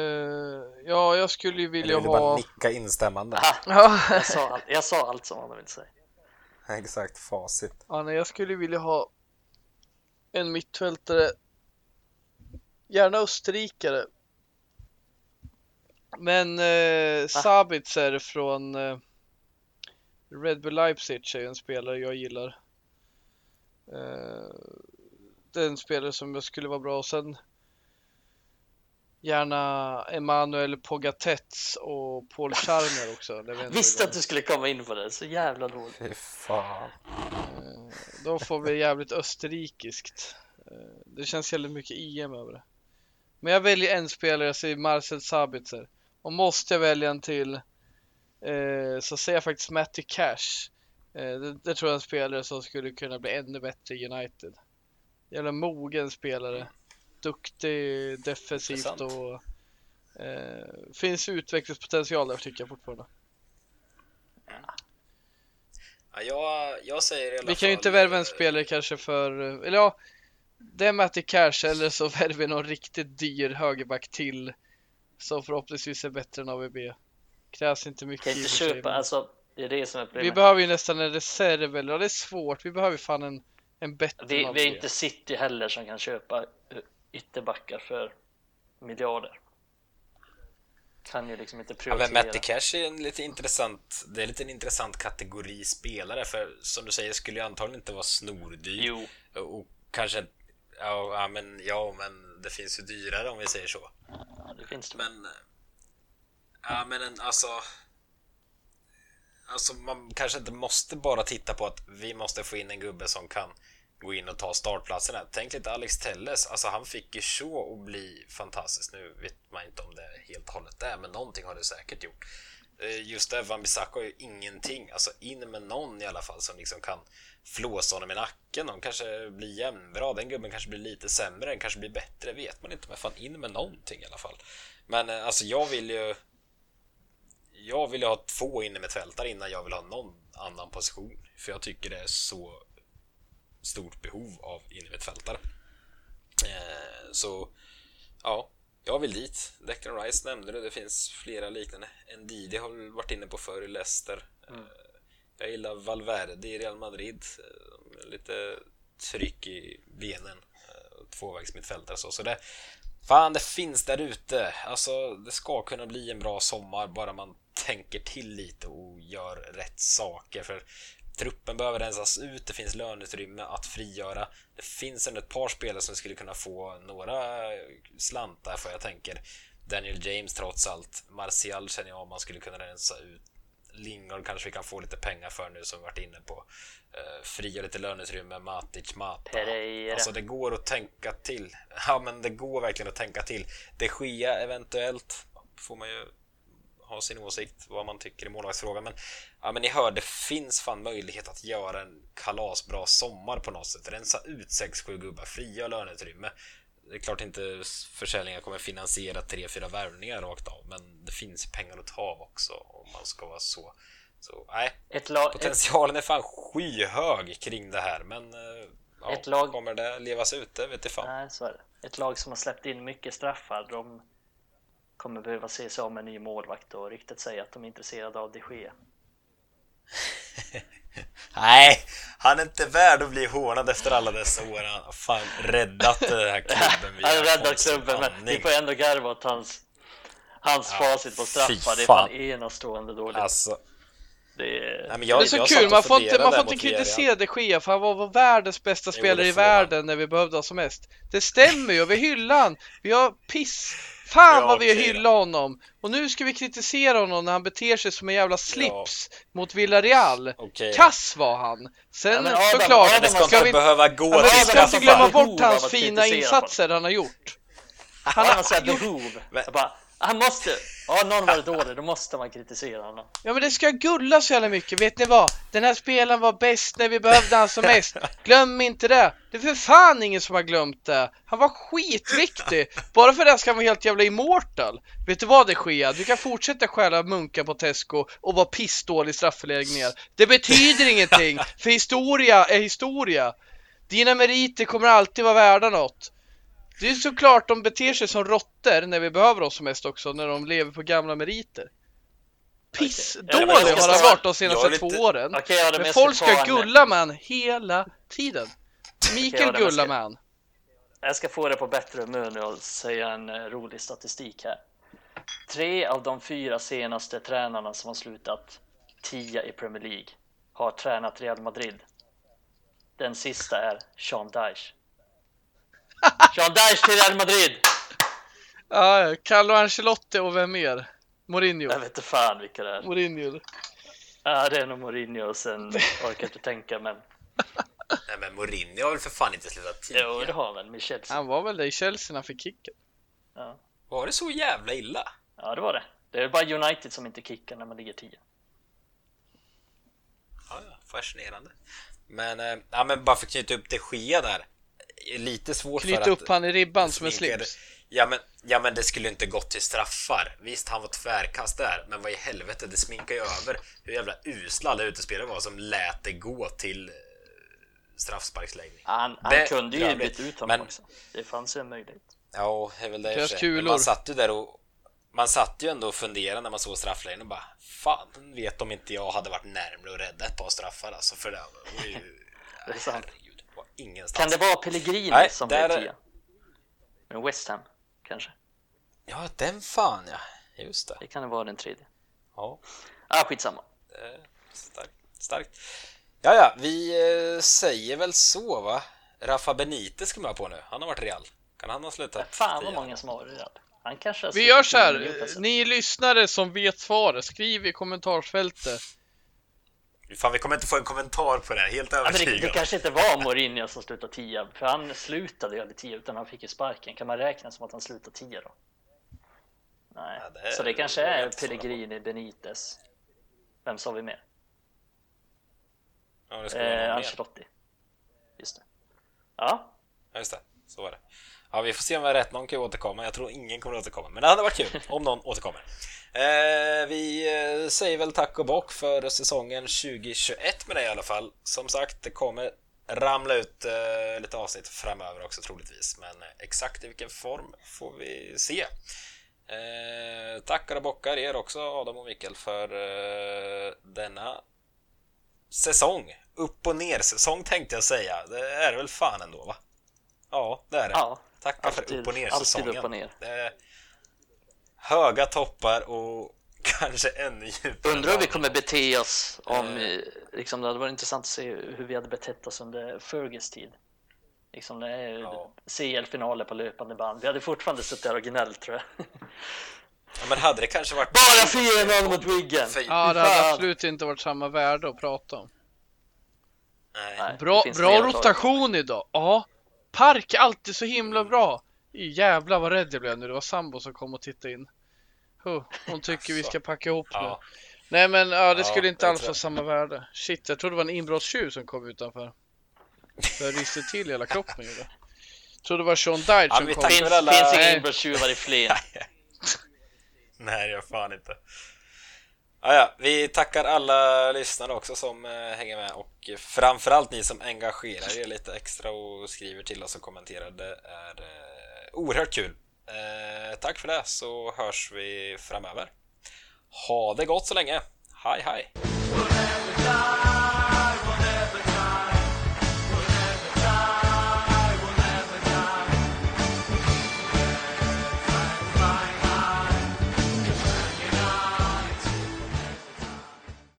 ja, jag skulle ju Eller vilja vill du bara ha... nicka instämmande? Ah, Ja, [laughs] jag, sa allt, jag sa allt som han ville säga. [laughs] Exakt, facit. ja, nej, jag skulle vilja ha en mittfältare. Gärna österrikare. Men eh, Sabitzer från eh, Red Bull Leipzig är en spelare jag gillar. Eh, en spelare som jag skulle vara bra och sen gärna Emanuel Pogatetz och Paul Scharmer också. Det Visste att du skulle komma in på det, så jävla dåligt. Fy fan. Eh, Då får vi jävligt österrikiskt. Eh, Det känns jävligt mycket EM över det. Men jag väljer en spelare, jag säger Marcel Sabitzer. Och måste jag välja en till eh, så säger jag faktiskt Matty Cash. Eh, Det, det tror jag är en spelare som skulle kunna bli ännu bättre i United. Jävla mogen spelare. Duktig defensivt Intressant. och eh, finns utvecklingspotential där tycker jag fortfarande. Ja, jag, jag säger i alla Vi kan ju inte värva en eh, spelare kanske för, eller ja, det är Matty Cash eller så [laughs] värvar vi någon riktigt dyr högerback till som förhoppningsvis är bättre än AVB. Krävs inte mycket. Kan inte köpa, alltså det är det som är Vi problemet. behöver ju nästan en reserv eller ja, det är svårt. Vi behöver fan en, en bättre Vi, vi är inte City heller som kan köpa ytterbackar för miljarder. Kan ju liksom inte Ja, prioritera. men Matty Cash är en lite intressant, det är lite en intressant kategori spelare för som du säger skulle ju antagligen inte vara snordyr. Jo, Och kanske, ja, ja, men, ja men det finns ju dyrare om vi säger så. ja, det finns det. Men, ja men en, alltså Alltså man kanske inte måste bara titta på att vi måste få in en gubbe som kan gå in och ta startplatserna. Tänk lite Alex Telles, alltså han fick ju så att bli fantastisk. Nu vet man inte om det helt och hållet är, men någonting har det säkert gjort. Eh, just det, Van Bissaka har ju ingenting. Alltså in med någon i alla fall som liksom kan flåsa honom i nacken. De kanske blir jämnbra. Den gubben kanske blir lite sämre, den kanske blir bättre, vet man inte. Men fan in med någonting i alla fall. Men eh, alltså jag vill ju jag vill ju ha två innermittfältare innan jag vill ha någon annan position. För jag tycker det är så stort behov av innermittfältare. Eh, så ja, jag vill dit. Declan Rice nämnde det, det finns flera liknande. Ndidi har väl varit inne på förr i Leicester. Eh, jag gillar Valverde i Real Madrid. Eh, lite tryck i benen. Eh, tvåvägsmittfältare så. så det, fan, det finns där ute. Alltså, det ska kunna bli en bra sommar bara man tänker till lite och gör rätt saker. För Truppen behöver rensas ut, det finns löneutrymme att frigöra. Det finns ändå ett par spelare som skulle kunna få några slantar för jag tänker Daniel James trots allt. Martial känner jag om man skulle kunna rensa ut. Lingard kanske vi kan få lite pengar för nu som vi varit inne på. Uh, frigöra lite löneutrymme, Matic, Mata. Pereira. Alltså det går att tänka till. [laughs] Ja men det går verkligen att tänka till. De Gia eventuellt. Får man ju ha sin åsikt vad man tycker i målvaktsfrågan. Men, ja, men ni hör, det finns fan möjlighet att göra en kalasbra sommar på något sätt. Rensa ut 6-7 gubbar, fria löneutrymme. Det är klart inte försäljningar kommer finansiera 3-4 värvningar rakt av, men det finns pengar att ta av också om man ska vara så. Så nej, potentialen är fan skyhög kring det här, men eh, ja, ett lag... kommer det levas ut? Det vet jag fan. Nej, så är det. Ett lag som har släppt in mycket straffar, de kommer behöva se sig om en ny målvakt och riktigt säga att de är intresserade av de Gea. [laughs] Nej, han är inte värd att bli hånad efter alla dessa år. Han har fan räddat den här [laughs] klubben. han har räddat klubben, men vi får ändå garva åt hans, hans ja, facit på straffar. Det är fan enastående dåligt. Alltså, det är, Nej, jag, det är så kul, man får inte, man får inte kritisera de Gea för han var världens bästa spelare i världen när vi behövde honom som mest. Det stämmer ju, vi hyllar han. Vi har piss Fan ja, vad vi okay, hyllar honom! Och nu ska vi kritisera honom när han beter sig som en jävla slips ja. mot Villarreal. Okay. Kass var han! Sen ja, såklart, Adam, ska, ska vi behöva gå ja, till Vi ska inte glömma bort hans fina insatser han har gjort. Han har, han har behov. Han måste, ja någon var dålig, då måste man kritisera honom. Ja men det ska gulla så jävla mycket, vet ni vad? Den här spelaren var bäst när vi behövde han som mest. Glöm inte det. Det är för fan ingen som har glömt det. Han var skitviktig. Bara för det ska han vara helt jävla immortal. Vet du vad det sker? Du kan fortsätta stjäla munkar på Tesco och vara pissdålig i straffläggningar. Det betyder ingenting, för historia är historia. Dina meriter kommer alltid vara värda något. Det är såklart de beter sig som råttor när vi behöver oss som mest också, när de lever på gamla meriter. Pissdålig har han varit de senaste lite... två åren. Okay, men, folk ska gulla med han hela tiden. Mikael okay, gullar med han. Jag ska få det på bättre humör nu och säga en uh, rolig statistik här. Tre av de fyra senaste tränarna som har slutat tia i Premier League har tränat Real Madrid. Den sista är Sean Dyche. Sean Dyche till Real Madrid! Ja, Carlo Ancelotti och vem mer? Mourinho? Jag vet inte fan vilka det är. Mourinho? Ja, det är nog Mourinho och sen orkar jag inte tänka, men... [laughs] Nej, men Mourinho har väl för fan inte slutat tidigare? Jo, det har han väl med Chelsea. Han var väl det i Chelsea när han fick kicken? Ja. Var det så jävla illa? Ja, det var det. Det är bara United som inte kickar när man ligger 10. Ja, fascinerande. Men, äh, ja, men bara för att knyta upp det Gea där lite svårt Knyta för upp han i ribban som en slips. Ja men, ja men det skulle inte gått till straffar. Visst, han var tvärkast där, men vad i helvete, det sminkar ju över hur jävla usla alla utespelare var som lät det gå till eh, straffsparksläggning. Han, han kunde ju byta ut honom men, också. Det fanns ju en möjlighet. Ja, det är väl det. Men man satt ju där och man satt ju ändå och funderade när man såg straffläggningen och bara Fan vet om inte jag hade varit närmare att rädda ett par straffar alltså för det var ju... [laughs] det är sant ingenstans. Kan det vara Pellegrini Nej, som där... blev tia? Men West Ham, kanske? Ja, den fan ja. Just det. Det kan det vara den tredje. Ja. Ah, skitsamma. Starkt. Starkt. Ja, ja, vi eh, säger väl så va? Rafa Benitez ska man på nu. Han har varit real. Kan han ha slutat? Fan vad många som har varit real. Han kanske Vi gör så här. Ni lyssnare som vet svaret, skriv i kommentarsfältet Fan, vi kommer inte få en kommentar på det, helt övertygad. Ja, det, det kanske inte var Mourinho som slutade tia, för han slutade ju aldrig tia utan han fick ju sparken. Kan man räkna som att han slutade tia då? Nej, ja, det så det kanske är Pellegrini, Benitez. Vem sa vi mer? Ja, det eh, Ancelotti. Just det. Ja. Ja, just det. Så var det. Ja, vi får se om vi har rätt. Någon kan ju återkomma. Jag tror ingen kommer att återkomma, men det hade varit kul om någon återkommer. Eh, vi eh, säger väl tack och bock för säsongen 2021 med det i alla fall. Som sagt, det kommer ramla ut eh, lite avsnitt framöver också troligtvis, men eh, exakt i vilken form får vi se. Eh, tackar och bockar er också Adam och Mikael för eh, denna säsong. Upp och ner säsong tänkte jag säga. Det är det väl fan ändå va? Ja, det är det. Ja, Tackar för alltid- upp och ner alltid säsongen. upp och ner. Det är höga toppar och [laughs] kanske ännu djupare. Undrar hur vi kommer bete oss om, Eh. liksom, det hade varit intressant att se hur vi hade betett oss under Fergus tid. Liksom det är Ja. CL-finaler på löpande band. Vi hade fortfarande suttit där och gnällt tror jag. [laughs] Ja, men hade det kanske varit... Bara 4-0 mot Wiggen! Ja, det hade absolut inte varit samma värde att prata om. Nej. Bra, bra rotation idag. Ja. Park är alltid så himla bra. Jävlar vad rädd jag blev nu. Det var sambo som kom och tittade in. Huh, hon tycker vi ska packa ihop nu. Ja, Nej men ja, det Ja, skulle inte alls jag. samma värde. Shit, jag trodde det var en inbrottstjuv som kom utanför. Så jag ryste till hela kroppen gjorde. Trodde det var Sean Dyche Ja, som kom. Finns, alla- finns inga inbrottstjuvar i Flen. [laughs] Nej, gör fan inte. Ja, ja, vi tackar alla lyssnare också som eh, hänger med och framförallt ni som engagerar er lite extra och skriver till oss och kommenterar. Det är eh, oerhört kul. Eh, tack för det så hörs vi framöver. Ha det gott så länge. Hej hej!